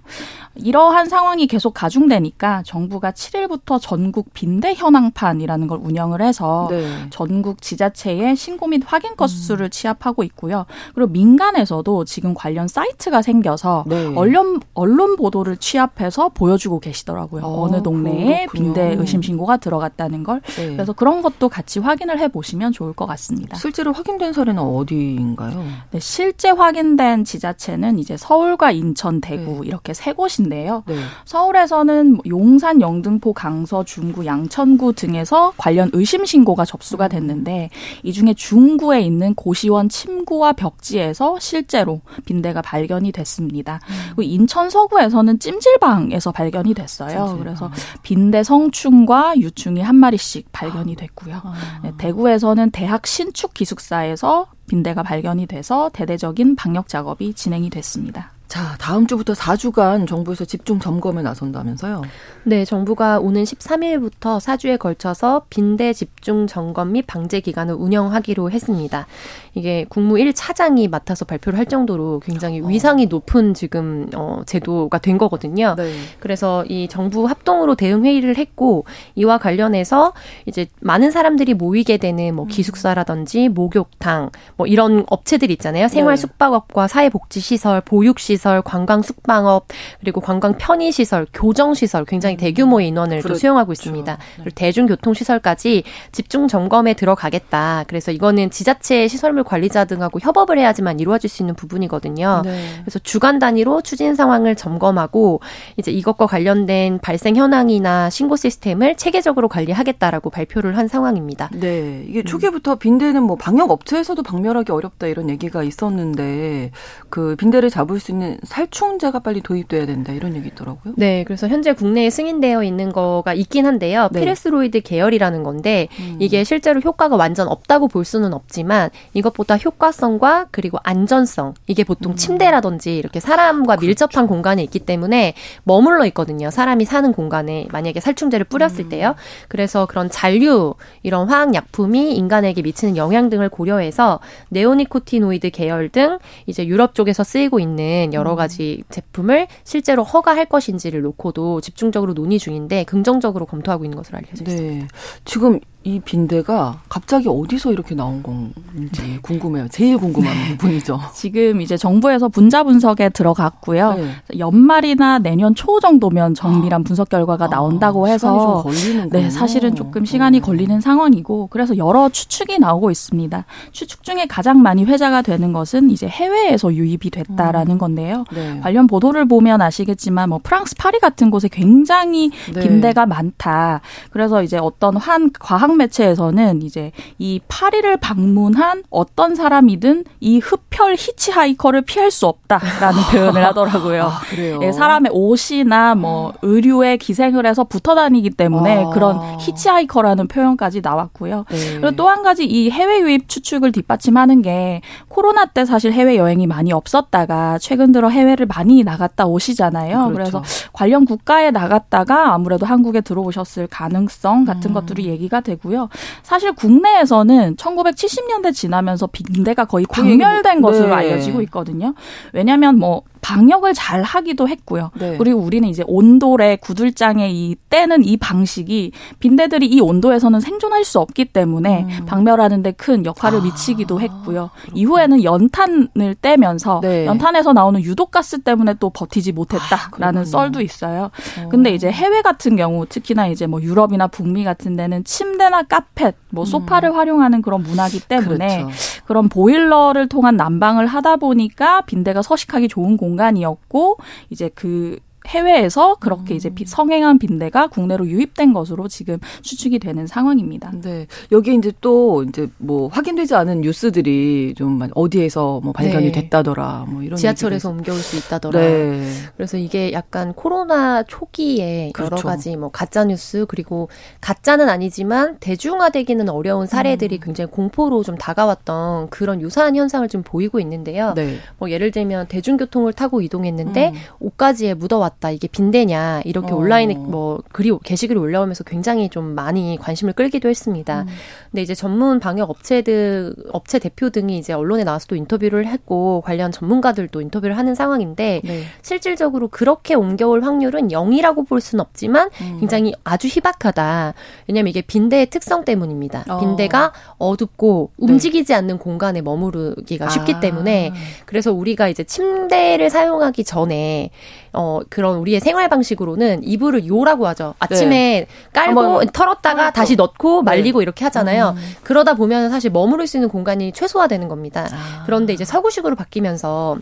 이러한 상황이 계속 가중되니까 정부가 7일부터 전국 빈대 현황판이라는 걸 운영을 해서 네. 전국 지자체의 신고 및 확인 건수를 음. 취합하고 있고요. 그리고 민간에서도 지금 관련 사이트가 생겨서 네. 언론 언론 보도를 취합해서 보여주고 계시더라고요. 어, 어느 동네에 그렇군요. 빈대 의심 신고가 들어갔다는 걸. 네. 그래서 그런 것도 같이 확인을 해 보시면 좋을 것 같습니다. 실제로 확인된 사례는 어디인가요? 네, 실제 확인된 지자체는 이제 서울과 인천, 대구 네. 이렇게 세 곳인데요. 네. 서울에서는 용산, 영등포, 강서, 중구, 양천구 등에서 관련 의심 신고가 접수가 됐는데 이 중에 중구에 있는 고시원 침구와 벽지에서 실제로 빈대가 발견이 됐습니다. 음. 그리고 인천 서구에서는 찜질방에서 발견이 됐어요. 찜질방. 그래서 빈대 성충과 유충이 한 마리씩 발 견이 됐고요. 아. 네, 대구에서는 대학 신축 기숙사에서 빈대가 발견이 돼서 대대적인 방역 작업이 진행이 됐습니다. 자, 다음 주부터 4주간 정부에서 집중 점검에 나선다면서요? 네, 정부가 오는 13일부터 4주에 걸쳐서 빈대 집중 점검 및 방제 기간을 운영하기로 했습니다. 이게 국무 1차장이 맡아서 발표를 할 정도로 굉장히 어. 위상이 높은 지금 어 제도가 된 거거든요. 네. 그래서 이 정부 합동으로 대응 회의를 했고 이와 관련해서 이제 많은 사람들이 모이게 되는 뭐 음. 기숙사라든지 목욕탕 뭐 이런 업체들 있잖아요. 생활 네. 숙박업과 사회복지 시설, 보육시 설 시설, 관광 숙박업, 그리고 관광 편의 시설, 교정 시설 굉장히 대규모의 인원을 그렇죠. 또 수용하고 있습니다. 네. 그리고 대중교통 시설까지 집중 점검에 들어가겠다. 그래서 이거는 지자체 시설물 관리자 등하고 협업을 해야지만 이루어질 수 있는 부분이거든요. 네. 그래서 주간 단위로 추진 상황을 점검하고 이제 이것과 관련된 발생 현황이나 신고 시스템을 체계적으로 관리하겠다라고 발표를 한 상황입니다. 네. 이게 초기부터 빈대는 뭐 방역 업체에서도 박멸하기 어렵다 이런 얘기가 있었는데 그 빈대를 잡을 수 있는 살충제가 빨리 도입돼야 된다 이런 얘기 있더라고요. 네, 그래서 현재 국내에 승인되어 있는 거가 있긴 한데요. 네. 피레스로이드 계열이라는 건데 음. 이게 실제로 효과가 완전 없다고 볼 수는 없지만 이것보다 효과성과 그리고 안전성 이게 보통 음. 침대라든지 이렇게 사람과 그렇죠. 밀접한 공간에 있기 때문에 머물러 있거든요. 사람이 사는 공간에 만약에 살충제를 뿌렸을 음. 때요. 그래서 그런 잔류 이런 화학 약품이 인간에게 미치는 영향 등을 고려해서 네오니코티노이드 계열 등 이제 유럽 쪽에서 쓰이고 있는 여러 여러 음. 가지 제품을 실제로 허가할 것인지를 놓고도 집중적으로 논의 중인데 긍정적으로 검토하고 있는 것으로 알려져 있습니다. 네. 지금 이 빈대가 갑자기 어디서 이렇게 나온 건지 궁금해요. 제일 궁금한 네. 부분이죠. 지금 이제 정부에서 분자 분석에 들어갔고요. 네. 연말이나 내년 초 정도면 정밀한 아. 분석 결과가 나온다고 아, 해서 네, 사실은 조금 시간이 어. 걸리는 상황이고 그래서 여러 추측이 나오고 있습니다. 추측 중에 가장 많이 회자가 되는 것은 이제 해외에서 유입이 됐다라는 음. 건데요. 네. 관련 보도를 보면 아시겠지만 뭐 프랑스 파리 같은 곳에 굉장히 네. 빈대가 많다. 그래서 이제 어떤 한 과학 관영 매체에서는 이제 이 파리를 방문한 어떤 사람이든 이 흡혈 히치하이커를 피할 수 없다라는 표현을 하더라고요. 아, 그래요? 예, 사람의 옷이나 뭐 의류에 기생을 해서 붙어 다니기 때문에 아. 그런 히치하이커라는 표현까지 나왔고요. 네. 그리고 또 한 가지 이 해외 유입 추측을 뒷받침하는 게 코로나 때 사실 해외 여행이 많이 없었다가 최근 들어 해외를 많이 나갔다 오시잖아요. 그렇죠. 그래서 관련 국가에 나갔다가 아무래도 한국에 들어오셨을 가능성 같은 음. 것들이 얘기가 되고 되고요. 사실 국내에서는 1970년대 지나면서 빈대가 거의 박멸된 뭐, 것으로 네. 알려지고 있거든요. 왜냐하면 뭐 방역을 잘 하기도 했고요. 네. 그리고 우리는 이제 온돌에 구들장에 이 떼는 이 방식이 빈대들이 이 온도에서는 생존할 수 없기 때문에 음. 박멸하는데 큰 역할을 아. 미치기도 했고요. 그렇구나. 이후에는 연탄을 떼면서 네. 연탄에서 나오는 유독가스 때문에 또 버티지 못했다라는 아, 썰도 있어요. 어. 근데 이제 해외 같은 경우 특히나 이제 뭐 유럽이나 북미 같은 데는 침대 나 카펫, 뭐 음. 소파를 음. 활용하는 그런 문화기 때문에 그렇죠. 그런 보일러를 통한 난방을 하다 보니까 빈대가 서식하기 좋은 공 공간이었고 이제 그 해외에서 그렇게 음. 이제 성행한 빈대가 국내로 유입된 것으로 지금 추측이 되는 상황입니다. 네. 여기 이제 또 이제 뭐 확인되지 않은 뉴스들이 좀 어디에서 뭐 발견이 네. 됐다더라. 뭐 이런 지하철에서 옮겨올 수 있다더라. 네. 그래서 이게 약간 코로나 초기에 그렇죠. 여러 가지 뭐 가짜 뉴스 그리고 가짜는 아니지만 대중화되기는 어려운 사례들이 음. 굉장히 공포로 좀 다가왔던 그런 유사한 현상을 좀 보이고 있는데요. 네. 뭐 예를 들면 대중교통을 타고 이동했는데 음. 옷가지에 묻어왔 왔다 이게 빈대냐 이렇게 어. 온라인에 뭐 글이 게시글이 올라오면서 굉장히 좀 많이 관심을 끌기도 했습니다. 음. 근데 이제 전문 방역 업체들 업체 대표 등이 이제 언론에 나와서 또 인터뷰를 했고 관련 전문가들도 인터뷰를 하는 상황인데 네. 실질적으로 그렇게 옮겨올 확률은 0이라고 볼 수는 없지만 음. 굉장히 아주 희박하다. 왜냐하면 이게 빈대의 특성 때문입니다. 어. 빈대가 어둡고 네. 움직이지 않는 공간에 머무르기가 쉽기 아. 때문에 그래서 우리가 이제 침대를 사용하기 전에 어 그런 우리의 생활 방식으로는 이불을 요라고 하죠. 아침에 네. 깔고 털었다가 다시 넣고 네. 말리고 네. 이렇게 하잖아요. 음. 그러다 보면 사실 머무를 수 있는 공간이 최소화되는 겁니다. 아. 그런데 이제 서구식으로 바뀌면서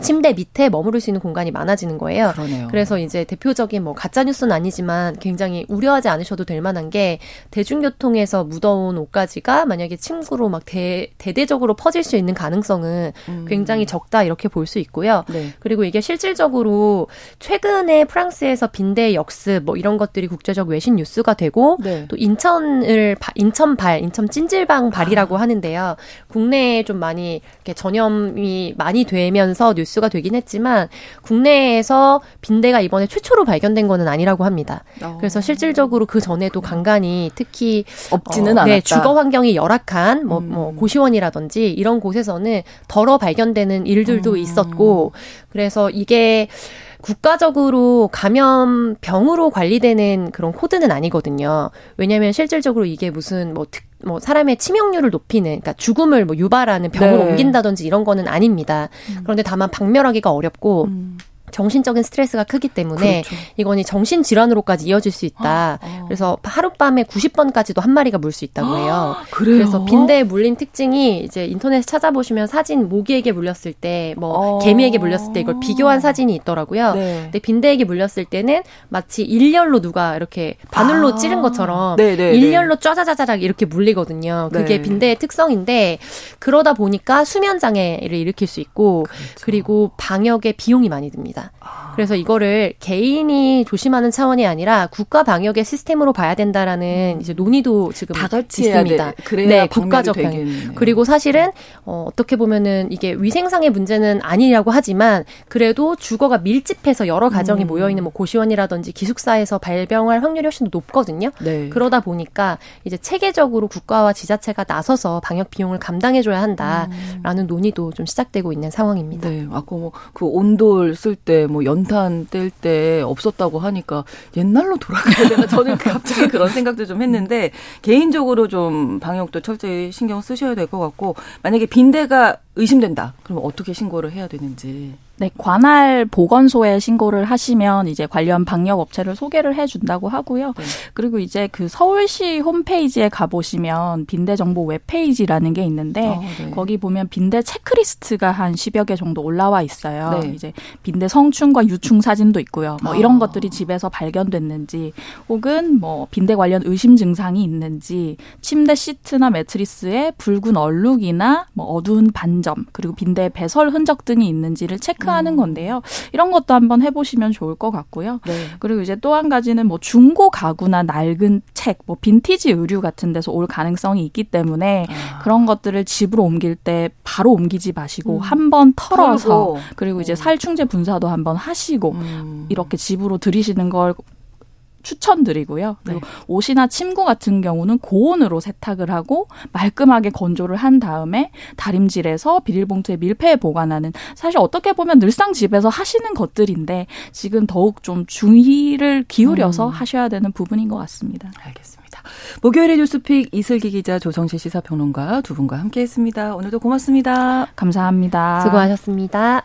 침대 밑에 머무를 수 있는 공간이 많아지는 거예요. 그러네요. 그래서 이제 대표적인 뭐 가짜 뉴스는 아니지만 굉장히 우려하지 않으셔도 될 만한 게 대중교통에서 묻어온 옷가지가 만약에 침구로 막 대, 대대적으로 퍼질 수 있는 가능성은 음. 굉장히 적다 이렇게 볼 수 있고요. 네. 그리고 이게 실질적으로 최근에 프랑스에서 빈대 역습 뭐 이런 것들이 국제적 외신 뉴스가 되고 네. 또 인천을 인천 발, 인천 찐질방 발이라고 아. 하는데요. 국내에 좀 많이 이렇게 전염이 많이 되면서 뉴스가 되긴 했지만 국내에서 빈대가 이번에 최초로 발견된 거는 아니라고 합니다. 어. 그래서 실질적으로 그 전에도 간간히 특히 없지는 어, 네, 않았다. 네, 주거 환경이 열악한 뭐, 음. 뭐 고시원이라든지 이런 곳에서는 덜어 발견되는 일들도 음. 있었고 그래서 이게 국가적으로 감염병으로 관리되는 그런 코드는 아니거든요. 왜냐하면 실질적으로 이게 무슨 뭐 특, 뭐 사람의 치명률을 높이는 그러니까 죽음을 뭐 유발하는 병으로 네. 옮긴다든지 이런 거는 아닙니다. 음. 그런데 다만 박멸하기가 어렵고 음. 정신적인 스트레스가 크기 때문에 그렇죠. 이거는 정신 질환으로까지 이어질 수 있다. 아, 그래서 하룻밤에 90번까지도 한 마리가 물 수 있다고 해요. 아, 그래서 빈대에 물린 특징이 이제 인터넷에 찾아보시면 사진 모기에게 물렸을 때, 뭐 어. 개미에게 물렸을 때 이걸 비교한 사진이 있더라고요. 네. 근데 빈대에게 물렸을 때는 마치 일렬로 누가 이렇게 바늘로 아. 찌른 것처럼 네네네. 네, 네. 일렬로 쫘자자자작 이렇게 물리거든요. 그게 네. 빈대의 특성인데 그러다 보니까 수면 장애를 일으킬 수 있고 그렇죠. 그리고 방역에 비용이 많이 듭니다. 있습니다. 그래서 이거를 개인이 조심하는 차원이 아니라 국가 방역의 시스템 으로 봐야 된다라는 이제 논의도 지금 다 같이 있습니다. 네, 국가적 방역. 그리고 사실은 어, 어떻게 보면은 이게 위생상의 문제는 아니라고 하지만 그래도 주거가 밀집해서 여러 가정이 음. 모여 있는 뭐 고시원이라든지 기숙사에서 발병할 확률이 훨씬 더 높거든요. 네. 그러다 보니까 이제 체계적으로 국가와 지자체가 나서서 방역 비용을 감당해줘야 한다라는 음. 논의도 좀 시작되고 있는 상황입니다. 네, 아까 뭐 그 온돌 쓸때 때뭐 연탄 뗄 때 없었다고 하니까 옛날로 돌아가야 되나 저는 갑자기 그런 생각도 좀 했는데 개인적으로 좀 방역도 철저히 신경 쓰셔야 될 것 같고 만약에 빈대가 의심된다. 그러면 어떻게 신고를 해야 되는지. 네, 관할 보건소에 신고를 하시면 이제 관련 방역 업체를 소개를 해준다고 하고요. 네. 그리고 이제 그 서울시 홈페이지에 가보시면 빈대 정보 웹페이지라는 게 있는데 어, 네. 거기 보면 빈대 체크리스트가 한 10여 개 정도 올라와 있어요. 네. 이제 빈대 성충과 유충 사진도 있고요. 뭐 이런 어. 것들이 집에서 발견됐는지 혹은 뭐 빈대 관련 의심 증상이 있는지 침대 시트나 매트리스에 붉은 얼룩이나 뭐 어두운 반점 그리고 빈대 배설 흔적 등이 있는지를 체크 하는 음. 건데요. 이런 것도 한번 해보시면 좋을 것 같고요. 네. 그리고 이제 또 한 가지는 뭐 중고 가구나 낡은 책, 뭐 빈티지 의류 같은 데서 올 가능성이 있기 때문에 아. 그런 것들을 집으로 옮길 때 바로 옮기지 마시고 음. 한번 털어서 털고. 그리고 이제 음. 살충제 분사도 한번 하시고 음. 이렇게 집으로 들이시는 걸 추천드리고요. 그리고 네. 옷이나 침구 같은 경우는 고온으로 세탁을 하고 말끔하게 건조를 한 다음에 다림질해서 비닐봉투에 밀폐해 보관하는 사실 어떻게 보면 늘상 집에서 하시는 것들인데 지금 더욱 좀 주의를 기울여서 음. 하셔야 되는 부분인 것 같습니다. 알겠습니다. 목요일의 뉴스픽 이슬기 기자 조정실 시사평론가 두 분과 함께했습니다. 오늘도 고맙습니다. 감사합니다. 수고하셨습니다.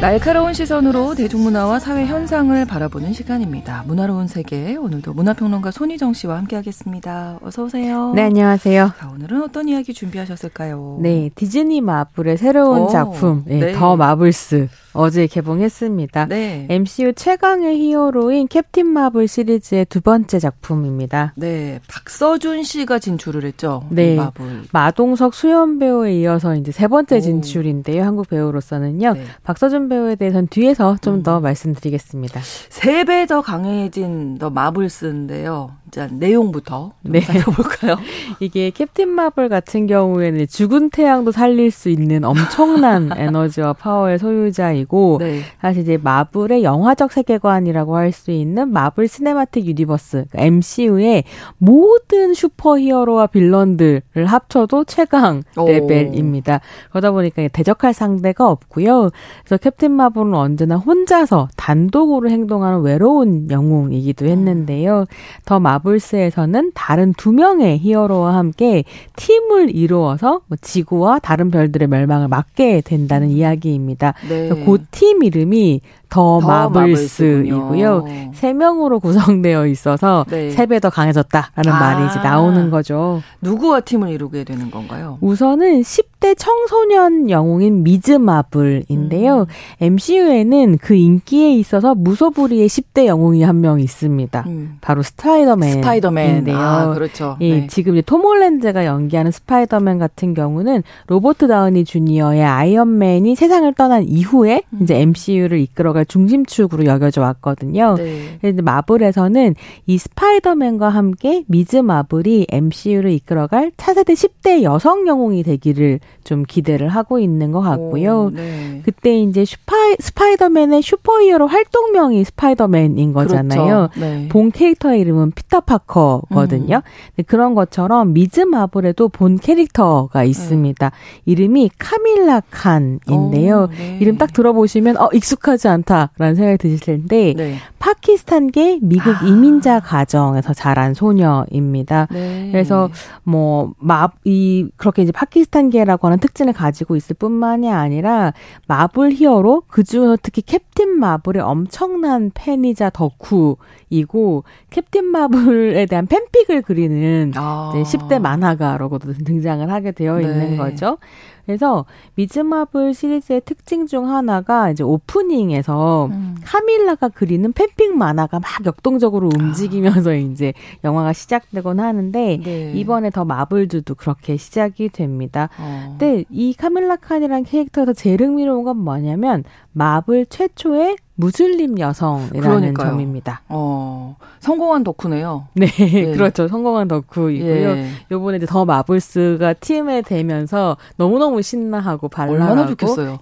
날카로운 시선으로 대중문화와 사회 현상을 바라보는 시간입니다. 문화로운 세계 오늘도 문화평론가 손희정 씨와 함께하겠습니다. 어서 오세요. 네 안녕하세요. 자, 오늘은 어떤 이야기 준비하셨을까요? 네 디즈니 마블의 새로운 오, 작품 네, 네. 더 마블스 어제 개봉했습니다. 네. MCU 최강의 히어로인 캡틴 마블 시리즈의 두 번째 작품입니다. 네, 박서준 씨가 진출을 했죠. 네, 마블. 마동석 수연 배우에 이어서 이제 세 번째 진출인데요. 한국 배우로서는요. 네. 박서준 배우에 대해서는 뒤에서 좀더 음. 말씀드리겠습니다. 세 배 더 강해진 더 마블스인데요. 자, 내용부터 네. 살펴볼까요? 이게 캡틴 마블 같은 경우에는 죽은 태양도 살릴 수 있는 엄청난 에너지와 파워의 소유자이고 네. 사실 이제 마블의 영화적 세계관이라고 할 수 있는 마블 시네마틱 유니버스 그러니까 MCU의 모든 슈퍼히어로와 빌런들을 합쳐도 최강 레벨입니다. 오. 그러다 보니까 대적할 상대가 없고요. 그래서 캡틴 마블은 언제나 혼자서 단독으로 행동하는 외로운 영웅이기도 했는데요. 더 마블 마블스에서는 다른 두 명의 히어로와 함께 팀을 이루어서 뭐 지구와 다른 별들의 멸망을 막게 된다는 이야기입니다. 네. 그 팀 이름이 더, 더 마블스이고요. 세 명으로 구성되어 있어서 네. 세배 더 강해졌다라는 아. 말이 이제 나오는 거죠. 누구와 팀을 이루게 되는 건가요? 우선은 10대 청소년 영웅인 미즈 마블인데요. 음. MCU에는 그 인기에 있어서 무소불위의 10대 영웅이 한 명 있습니다. 음. 바로 스파이더맨. 스파이더맨인데요. 아, 그렇죠. 예, 네. 지금 톰 홀랜드가 연기하는 스파이더맨 같은 경우는 로버트 다우니 주니어의 아이언맨이 세상을 떠난 이후에 음. 이제 MCU를 이끌어갈 중심축으로 여겨져 왔거든요. 네. 근데 마블에서는 이 스파이더맨과 함께 미즈 마블이 MCU를 이끌어갈 차세대 10대 여성 영웅이 되기를 좀 기대를 하고 있는 것 같고요. 오, 네. 그때 이제 슈파이, 스파이더맨의 슈퍼히어로 활동명이 스파이더맨인 거잖아요. 그렇죠. 네. 본 캐릭터의 이름은 피터 파커거든요. 음. 그런 것처럼 미즈 마블에도 본 캐릭터가 있습니다. 네. 이름이 카밀라 칸인데요. 오, 네. 이름 딱 들어보시면 어 익숙하지 않다. 않다라는 생각이 드실 텐데 네. 파키스탄계 미국 아. 이민자 가정에서 자란 소녀입니다. 네. 그래서 뭐마이 그렇게 이제 파키스탄계라고 하는 특징을 가지고 있을 뿐만이 아니라 마블 히어로 그중에서 특히 캡틴 마블의 엄청난 팬이자 덕후이고 캡틴 마블에 대한 팬픽을 그리는 아. 10대 만화가라고도 등장을 하게 되어 네. 있는 거죠. 그래서 미즈마블 시리즈의 특징 중 하나가 이제 오프닝에서 음. 카밀라가 그리는 팬픽 만화가 막 역동적으로 움직이면서 아. 이제 영화가 시작되곤 하는데 네. 이번에 더 마블즈도 그렇게 시작이 됩니다. 어. 근데 이 카밀라 칸이라는 캐릭터에서 제일 흥미로운 건 뭐냐면 마블 최초의 무슬림 여성이라는 그러니까요. 점입니다. 어, 성공한 덕후네요. 네, 네. 그렇죠. 성공한 덕후이고요. 예. 요번에 이제 더 마블스가 팀에 되면서 너무너무 신나하고 발랄하고.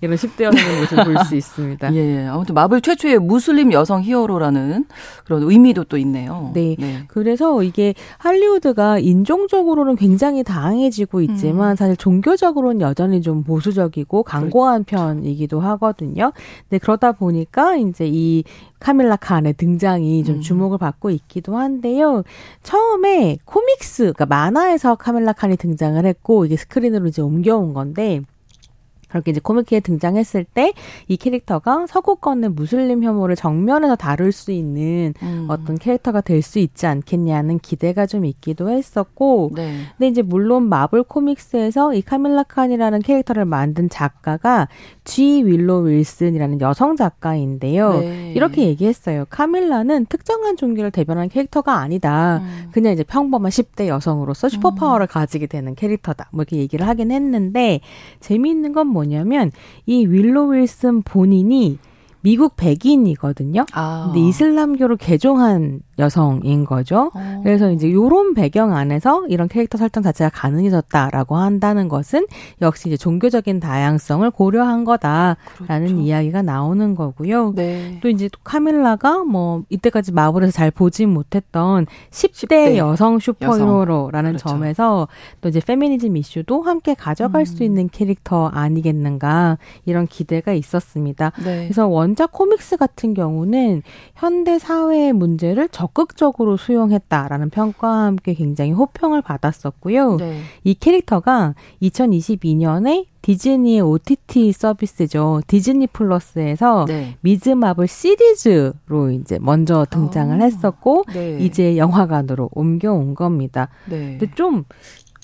이런 10대 여성의 모습 볼수 있습니다. 예, 아무튼 마블 최초의 무슬림 여성 히어로라는 그런 의미도 또 있네요. 네. 네. 그래서 이게 할리우드가 인종적으로는 굉장히 다양해지고 있지만 음. 사실 종교적으로는 여전히 좀 보수적이고 강고한 그렇죠. 편이기도 하거든요. 네, 그러다 보니까 이제 이 카밀라 칸의 등장이 좀 음. 주목을 받고 있기도 한데요. 처음에 코믹스, 그러니까 만화에서 카밀라 칸이 등장을 했고 이게 스크린으로 이제 옮겨온 건데 그렇게 이제 코미키에 등장했을 때 이 캐릭터가 서구권의 무슬림 혐오를 정면에서 다룰 수 있는 음. 어떤 캐릭터가 될 수 있지 않겠냐는 기대가 좀 있기도 했었고 네. 근데 이제 물론 마블 코믹스에서 이 카밀라 칸이라는 캐릭터를 만든 작가가 G 윌로 윌슨이라는 여성 작가인데요. 네. 이렇게 얘기했어요. 카밀라는 특정한 종교를 대변하는 캐릭터가 아니다. 음. 그냥 이제 평범한 10대 여성으로서 슈퍼파워를 음. 가지게 되는 캐릭터다. 뭐 이렇게 얘기를 하긴 했는데 재미있는 건뭐 냐면 이 윌로 윌슨 본인이 미국 백인이거든요. 아. 근데 이슬람교를 개종한 여성인 거죠. 어. 그래서 이제 요런 배경 안에서 이런 캐릭터 설정 자체가 가능해졌다라고 한다는 것은 역시 이제 종교적인 다양성을 고려한 거다라는 그렇죠. 이야기가 나오는 거고요. 네. 또 이제 카밀라가 뭐 이때까지 마블에서 잘 보지 못했던 10대, 10대 여성 슈퍼히어로라는 그렇죠. 점에서 또 이제 페미니즘 이슈도 함께 가져갈 음. 수 있는 캐릭터 아니겠는가 이런 기대가 있었습니다. 네. 그래서 원작 코믹스 같은 경우는 현대 사회의 문제를 적극적으로 수용했다라는 평가와 함께 굉장히 호평을 받았었고요. 네. 이 캐릭터가 2022년에 디즈니의 OTT 서비스죠. 디즈니 플러스에서 네. 미즈 마블 시리즈로 이제 먼저 등장을 아, 했었고 네. 이제 영화관으로 옮겨온 겁니다. 네. 근데 좀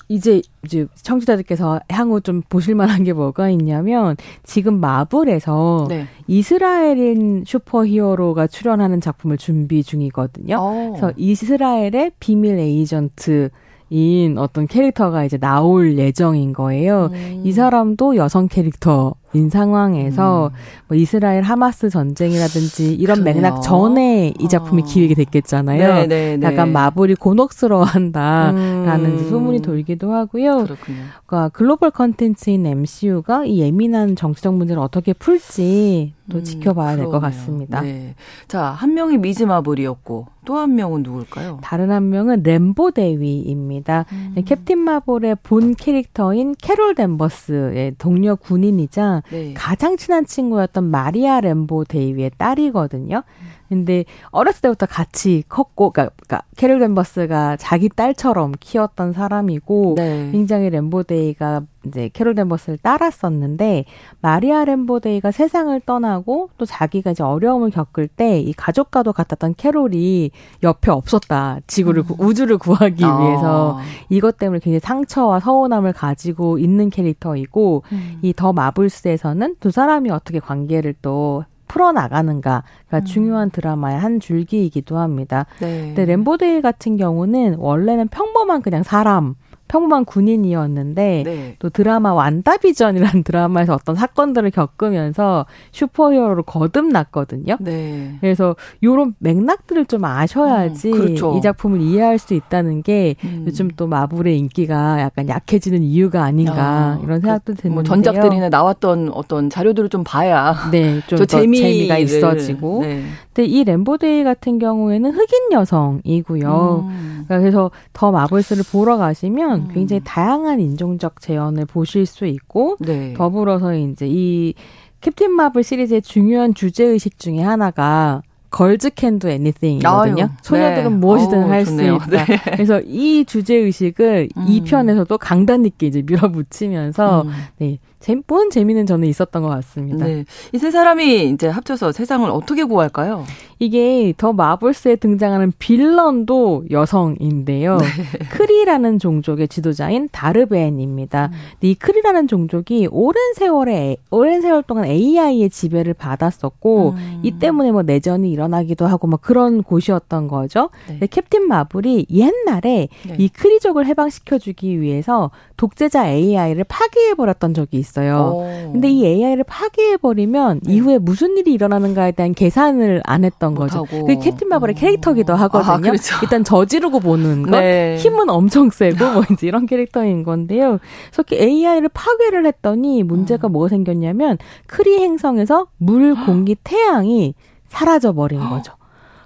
이제 이제 청취자들께서 향후 좀 보실 만한 게 뭐가 있냐면 지금 마블에서 네. 이스라엘인 슈퍼히어로가 출연하는 작품을 준비 중이거든요. 오. 어. 그래서 이스라엘의 비밀 에이전트 인 어떤 캐릭터가 이제 나올 예정인 거예요. 음. 이 사람도 여성 캐릭터 인 상황에서 음. 뭐 이스라엘 하마스 전쟁이라든지 이런 그래요? 맥락 전에 이 작품이 어. 기획이 됐겠잖아요. 네네네. 네, 네. 약간 마블이 곤혹스러워한다라는 음. 소문이 돌기도 하고요. 그렇군요. 그러니까 글로벌 컨텐츠인 MCU가 이 예민한 정치적 문제를 어떻게 풀지 또 음, 지켜봐야 될 것 같습니다. 네. 자, 한 명이 미즈 마블이었고 또 한 명은 누굴까요? 다른 한 명은 램보 대위입니다. 음. 캡틴 마블의 본 캐릭터인 캐롤 댄버스의 동료 군인이자 네. 가장 친한 친구였던 마리아 램보 대위의 딸이거든요. 근데 어렸을 때부터 같이 컸고, 그러니까, 그러니까 캐롤 댄버스가 자기 딸처럼 키웠던 사람이고, 네. 굉장히 램보 대위가 이제 캐롤 댄버스를 따랐었는데, 마리아 램보데이가 세상을 떠나고, 또 자기가 이제 어려움을 겪을 때, 이 가족과도 같았던 캐롤이 옆에 없었다. 지구를, 음. 우주를 구하기 어. 위해서. 이것 때문에 굉장히 상처와 서운함을 가지고 있는 캐릭터이고, 음. 이더 마블스에서는 두 사람이 어떻게 관계를 또 풀어나가는가가 음. 중요한 드라마의 한 줄기이기도 합니다. 네. 근데 램보데이 같은 경우는 원래는 평범한 그냥 사람, 평범한 군인이었는데 네. 또 드라마 완다비전이라는 드라마에서 어떤 사건들을 겪으면서 슈퍼히어로로 거듭났거든요. 네. 그래서 요런 맥락들을 좀 아셔야지 음, 그렇죠. 이 작품을 이해할 수 있다는 게 음. 요즘 또 마블의 인기가 약간 약해지는 이유가 아닌가 아, 이런 생각도 그, 드는데요. 뭐 전작들이나 나왔던 어떤 자료들을 좀 봐야 네, 좀 재미, 재미 가 있어지고. 네. 근데 이 램보 대위 같은 경우에는 흑인 여성이고요. 음. 그래서 더 마블스를 보러 가시면 음. 굉장히 다양한 인종적 재현을 보실 수 있고 네. 더불어서 이제 이 캡틴 마블 시리즈의 중요한 주제 의식 중에 하나가 Girls can do anything이거든요. 아유, 소녀들은 네. 무엇이든 할 수 있다. 네. 그래서 이 주제 의식을 음. 이 편에서도 강단 있게 이제 밀어붙이면서 음. 네. 보는 재미는 저는 있었던 것 같습니다. 네. 이 세 사람이 이제 합쳐서 세상을 어떻게 구할까요? 이게 더 마블스에 등장하는 빌런도 여성인데요. 네. 크리라는 종족의 지도자인 다르벤입니다. 음. 이 크리라는 종족이 오랜 세월에 오랜 세월 동안 AI의 지배를 받았었고 음. 이 때문에 뭐 내전이 일어나기도 하고 뭐 그런 곳이었던 거죠. 네. 캡틴 마블이 옛날에 네. 이 크리족을 해방시켜 주기 위해서 독재자 AI를 파괴해 버렸던 적이 있어요. 오. 근데 이 AI를 파괴해 버리면 네. 이후에 무슨 일이 일어나는가에 대한 계산을 안 했던 거죠. 그 캡틴 마블의 캐릭터기도 하거든요. 아, 그렇죠. 일단 저지르고 보는 것, 네. 힘은 엄청 세고 뭐 이제 이런 캐릭터인 건데요. 그래서 AI를 파괴를 했더니 문제가 음. 뭐가 생겼냐면 크리 행성에서 물, 공기, 태양이 사라져 버린 거죠.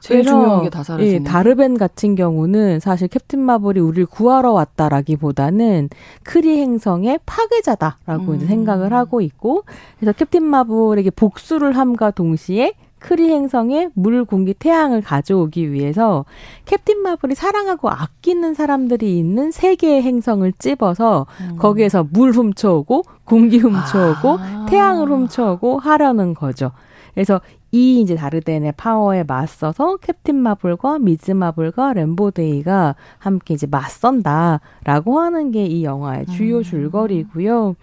제일 중요한 게 다 사라지네. 예, 다르벤 같은 경우는 사실 캡틴 마블이 우리를 구하러 왔다라기보다는 크리 행성의 파괴자다라고 음. 이제 생각을 하고 있고 그래서 캡틴 마블에게 복수를 함과 동시에 크리 행성에 물, 공기, 태양을 가져오기 위해서 캡틴 마블이 사랑하고 아끼는 사람들이 있는 세 개의 행성을 찝어서 음. 거기에서 물 훔쳐오고 공기 훔쳐오고 아. 태양을 훔쳐오고 하려는 거죠. 그래서 이 이제 다르벤의 파워에 맞서서 캡틴 마블과 미즈 마블과 램보 대위가 함께 이제 맞선다라고 하는 게 이 영화의 주요 음. 줄거리고요.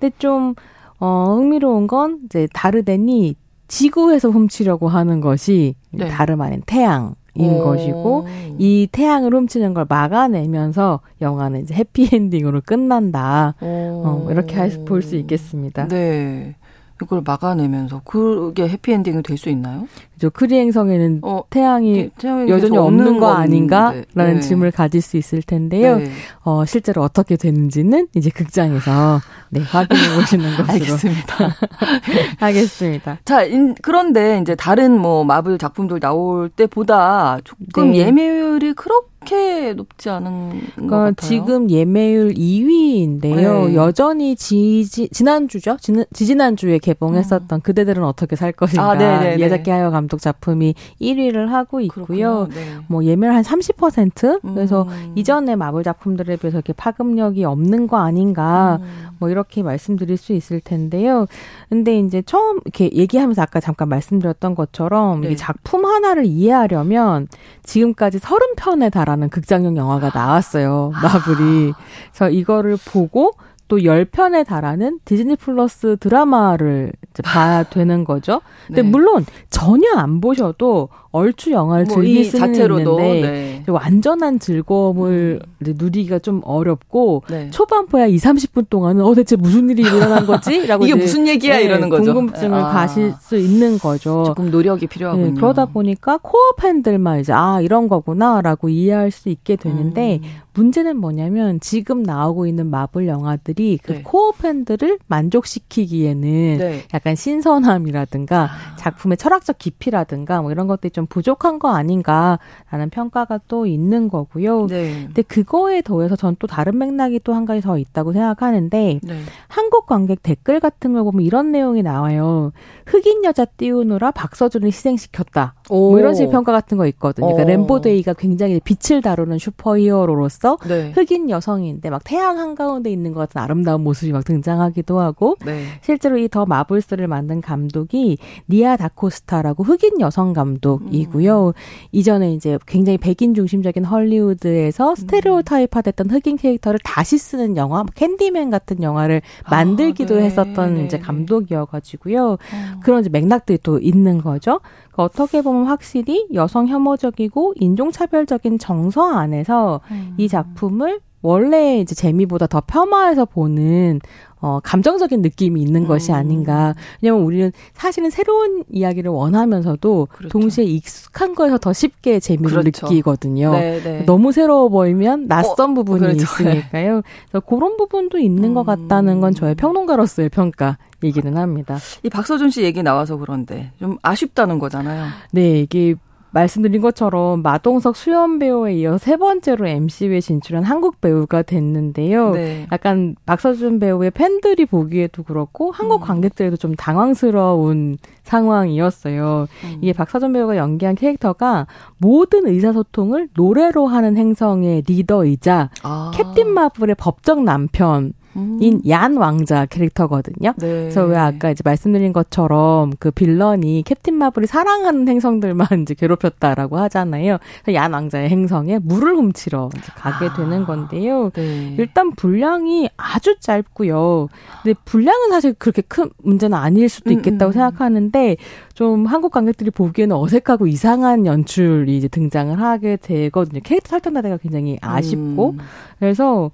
근데 좀 어, 흥미로운 건 이제 다르덴이 지구에서 훔치려고 하는 것이 네. 다름 아닌 태양. 인 것이고 이 태양을 훔치는 걸 막아내면서 영화는 이제 해피엔딩으로 끝난다. 어, 이렇게 볼 수 있겠습니다. 네. 이걸 막아내면서 그게 해피엔딩이 될 수 있나요? 그죠. 크리 행성에는 어, 태양이, 태양이 여전히 없는 거 아닌가라는 네. 질문을 가질 수 있을 텐데요. 네. 어, 실제로 어떻게 되는지는 이제 극장에서 네, 확인해 보시는 것으로 알겠습니다. 하겠습니다. 자, 인, 그런데 이제 다른 뭐 마블 작품들 나올 때보다 조금 네. 예매율이 그렇게 그렇게 높지 않은 그러니까 것 같아요. 지금 예매율 2위인데요. 네. 여전히 지지, 지난주죠? 지, 지난주에 개봉했었던 음. 그대들은 어떻게 살 것인가 아, 네, 네, 네. 예자키 하여 감독 작품이 1위를 하고 있고요. 네. 뭐 예매율 한 30%? 음. 그래서 이전에 마블 작품들에 비해서 이렇게 파급력이 없는 거 아닌가 음. 뭐 이렇게 말씀드릴 수 있을 텐데요. 근데 이제 처음 이렇게 얘기하면서 아까 잠깐 말씀드렸던 것처럼 이 작품 하나를 이해하려면 지금까지 30편에 달아 라는 극장용 영화가 나왔어요. 마블이. 그래서 이거를 보고 또 10편에 달하는 디즈니 플러스 드라마를 봐야 되는 거죠. 근데 네. 물론 전혀 안 보셔도 얼추 영화를 뭐 즐길 수는 있는데 네. 완전한 즐거움을 음. 누리기가 좀 어렵고 네. 초반부야 2, 30분 동안은 어 대체 무슨 일이 일어난 거지? 라고 이게 무슨 얘기야 네, 이러는 거죠. 궁금증을 아. 가실 수 있는 거죠. 조금 노력이 필요하군요. 네, 그러다 보니까 코어 팬들만 이제 아 이런 거구나라고 이해할 수 있게 되는데 음. 문제는 뭐냐면 지금 나오고 있는 마블 영화들이 그 네. 코어 팬들을 만족시키기에는 네. 약간 신선함이라든가 아. 작품의 철학적 깊이라든가 뭐 이런 것들이 좀 부족한 거 아닌가라는 평가가 또 있는 거고요. 네. 근데 그거에 더해서 전 또 다른 맥락이 또 한 가지 더 있다고 생각하는데 네. 한국 관객 댓글 같은 걸 보면 이런 내용이 나와요. 흑인 여자 띄우느라 박서준을 희생시켰다. 뭐 이런 식의 평가 같은 거 있거든요. 그러니까 어. 램보 대위가 굉장히 빛을 다루는 슈퍼히어로로서 네. 흑인 여성인데 막 태양 한가운데 있는 것 같은 아름다운 모습이 막 등장하기도 하고 네. 실제로 이 더 마블스를 만든 감독이 니아 다코스타라고 흑인 여성 감독이고요. 음. 이전에 이제 굉장히 백인 중심적인 헐리우드에서 음. 스테레오타입화됐던 흑인 캐릭터를 다시 쓰는 영화 캔디맨 같은 영화를 아, 만들기도 아, 네. 했었던 네. 이제 감독이어가지고요. 어. 그런 이제 맥락들이 또 있는 거죠. 그러니까 어떻게 보면 확실히 여성 혐오적이고 인종차별적인 정서 안에서 음. 이 작품을 원래 이제 재미보다 더 폄하해서 보는 어, 감정적인 느낌이 있는 음. 것이 아닌가. 왜냐면 우리는 사실은 새로운 이야기를 원하면서도 그렇죠. 동시에 익숙한 거에서 더 쉽게 재미를 그렇죠. 느끼거든요. 네, 네. 너무 새로워 보이면 낯선 어, 부분이 그렇죠. 있으니까요. 그래서 그런 부분도 있는 음. 것 같다는 건 저의 평론가로서의 평가. 이기는 합니다. 이 박서준 씨 얘기 나와서 그런데 좀 아쉽다는 거잖아요. 네, 이게 말씀드린 것처럼 마동석 수연 배우에 이어 세 번째로 MC에 진출한 한국 배우가 됐는데요. 네. 약간 박서준 배우의 팬들이 보기에도 그렇고 한국 음. 관객들에도 좀 당황스러운 상황이었어요. 음. 이게 박서준 배우가 연기한 캐릭터가 모든 의사소통을 노래로 하는 행성의 리더이자 아. 캡틴 마블의 법적 남편 인얀 왕자 캐릭터거든요. 네. 그래서 왜 아까 이제 말씀드린 것처럼 그 빌런이 캡틴 마블이 사랑하는 행성들만 이제 괴롭혔다라고 하잖아요. 얀 왕자의 행성에 물을 훔치러 이제 가게 아. 되는 건데요. 네. 일단 분량이 아주 짧고요. 근데 분량은 사실 그렇게 큰 문제는 아닐 수도 음, 있겠다고 음, 음. 생각하는데 좀 한국 관객들이 보기에는 어색하고 이상한 연출이 이제 등장을 하게 되거든요. 캐릭터 설정 자체가 굉장히 아쉽고 음. 그래서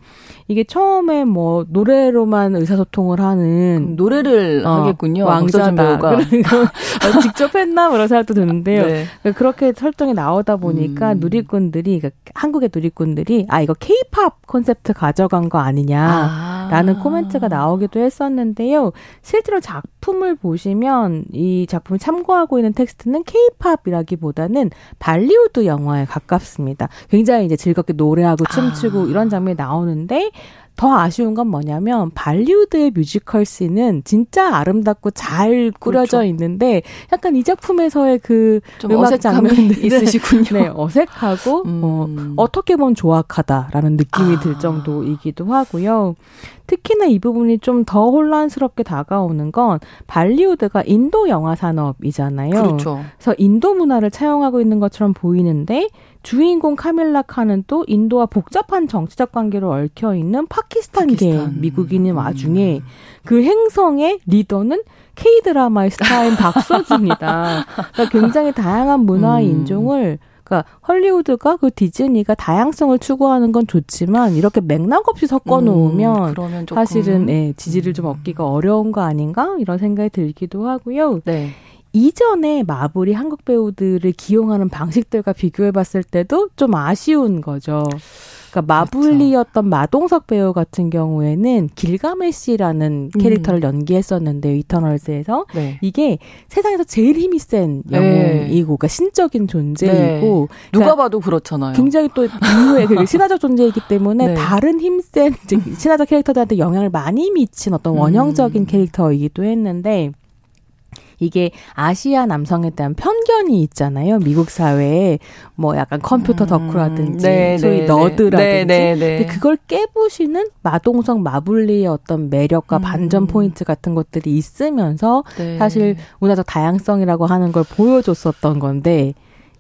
이게 처음에 뭐 노래로만 의사소통을 하는 노래를 어, 하겠군요. 왕자다. 어, 직접 했나 그런 생각도 드는데요. 네. 그러니까 그렇게 설정이 나오다 보니까 음. 누리꾼들이 그러니까 한국의 누리꾼들이 아 이거 케이팝 콘셉트 가져간 거 아니냐라는 아. 코멘트가 나오기도 했었는데요. 실제로 작품을 보시면 이 작품을 참고하고 있는 텍스트는 케이팝이라기보다는 발리우드 영화에 가깝습니다. 굉장히 이제 즐겁게 노래하고 춤추고 아. 이런 장면이 나오는데 더 아쉬운 건 뭐냐면 발리우드의 뮤지컬 씬은 진짜 아름답고 잘 꾸려져 그렇죠. 있는데 약간 이 작품에서의 그 음악 장면이 있으시군요. 네, 어색하고 음. 어, 어떻게 보면 조악하다라는 느낌이 아. 들 정도이기도 하고요. 특히나 이 부분이 좀 더 혼란스럽게 다가오는 건 발리우드가 인도 영화 산업이잖아요. 그렇죠. 그래서 인도 문화를 차용하고 있는 것처럼 보이는데 주인공 카말라 칸은 또 인도와 복잡한 정치적 관계로 얽혀 있는 파키스탄계 파키스탄. 미국인인 와중에 음. 그 행성의 리더는 K 드라마의 스타인 박서준이다. 그러니까 굉장히 다양한 문화 음. 인종을 그러니까 헐리우드가 그 디즈니가 다양성을 추구하는 건 좋지만 이렇게 맥락 없이 섞어 놓으면 음, 사실은 예, 지지를 좀 얻기가 어려운 거 아닌가 이런 생각이 들기도 하고요. 네. 이전에 마블이 한국 배우들을 기용하는 방식들과 비교해 봤을 때도 좀 아쉬운 거죠. 그러니까 마블리였던 그렇죠. 마동석 배우 같은 경우에는 길가메시라는 음. 캐릭터를 음. 연기했었는데 이터널즈에서 네. 이게 세상에서 제일 힘이 센 네. 영웅이고, 그러니까 신적인 존재이고 네. 그러니까 누가 봐도 그렇잖아요. 굉장히 또 이후에 그 신화적 존재이기 때문에 네. 다른 힘센 신화적 캐릭터들한테 영향을 많이 미친 어떤 원형적인 음. 캐릭터이기도 했는데 이게 아시아 남성에 대한 편견이 있잖아요. 미국 사회에 뭐 약간 컴퓨터 음, 덕후라든지 네, 소위 네, 네. 너드라든지 네, 네, 그걸 깨부시는 마동석 마블리의 어떤 매력과 음. 반전 포인트 같은 것들이 있으면서 네. 사실 문화적 다양성이라고 하는 걸 보여줬었던 건데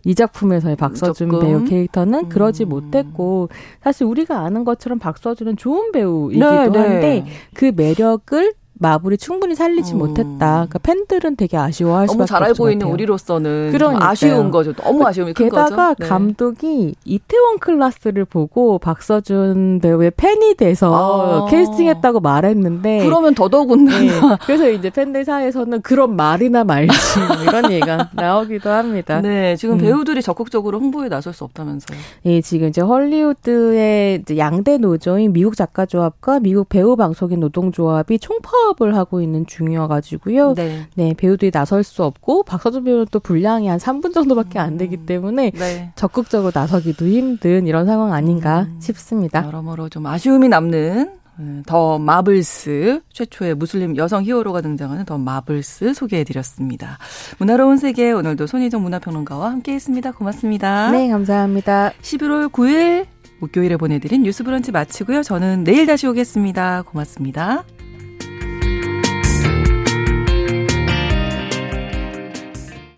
이 작품에서의 박서준 조금? 배우 캐릭터는 음. 그러지 못했고 사실 우리가 아는 것처럼 박서준은 좋은 배우이기도 네, 한데 그 매력을 마블이 충분히 살리지 음. 못했다. 그러니까 팬들은 되게 아쉬워할 수밖에 없을 너무 잘 알고 있는 우리로서는 아쉬운 거죠. 너무 아쉬움이 큰 거죠. 게다가 네. 감독이 이태원 클라스를 보고 박서준 배우의 팬이 돼서 아. 캐스팅했다고 말했는데 그러면 더더군다나 네. 그래서 이제 팬들 사이에서는 그런 말이나 말지 이런 얘기가 나오기도 합니다. 네, 지금 음. 배우들이 적극적으로 홍보에 나설 수 없다면서요? 네, 지금 이제 헐리우드의 이제 양대 노조인 미국 작가조합과 미국 배우 방송인 노동조합이 총파 사업을 하고 있는 중이어가지고요. 네. 네, 배우들이 나설 수 없고 박서준 배우는 또 분량이 한 3분 정도밖에 안 되기 음. 때문에 네. 적극적으로 나서기도 힘든 이런 상황 아닌가 음. 싶습니다. 여러모로 좀 아쉬움이 남는 음, 더 마블스 최초의 무슬림 여성 히어로가 등장하는 더 마블스 소개해드렸습니다. 문화로운 세계 오늘도 손희정 문화평론가와 함께했습니다. 고맙습니다. 네, 감사합니다. 11월 9일 목요일에 보내드린 뉴스브런치 마치고요. 저는 내일 다시 오겠습니다. 고맙습니다.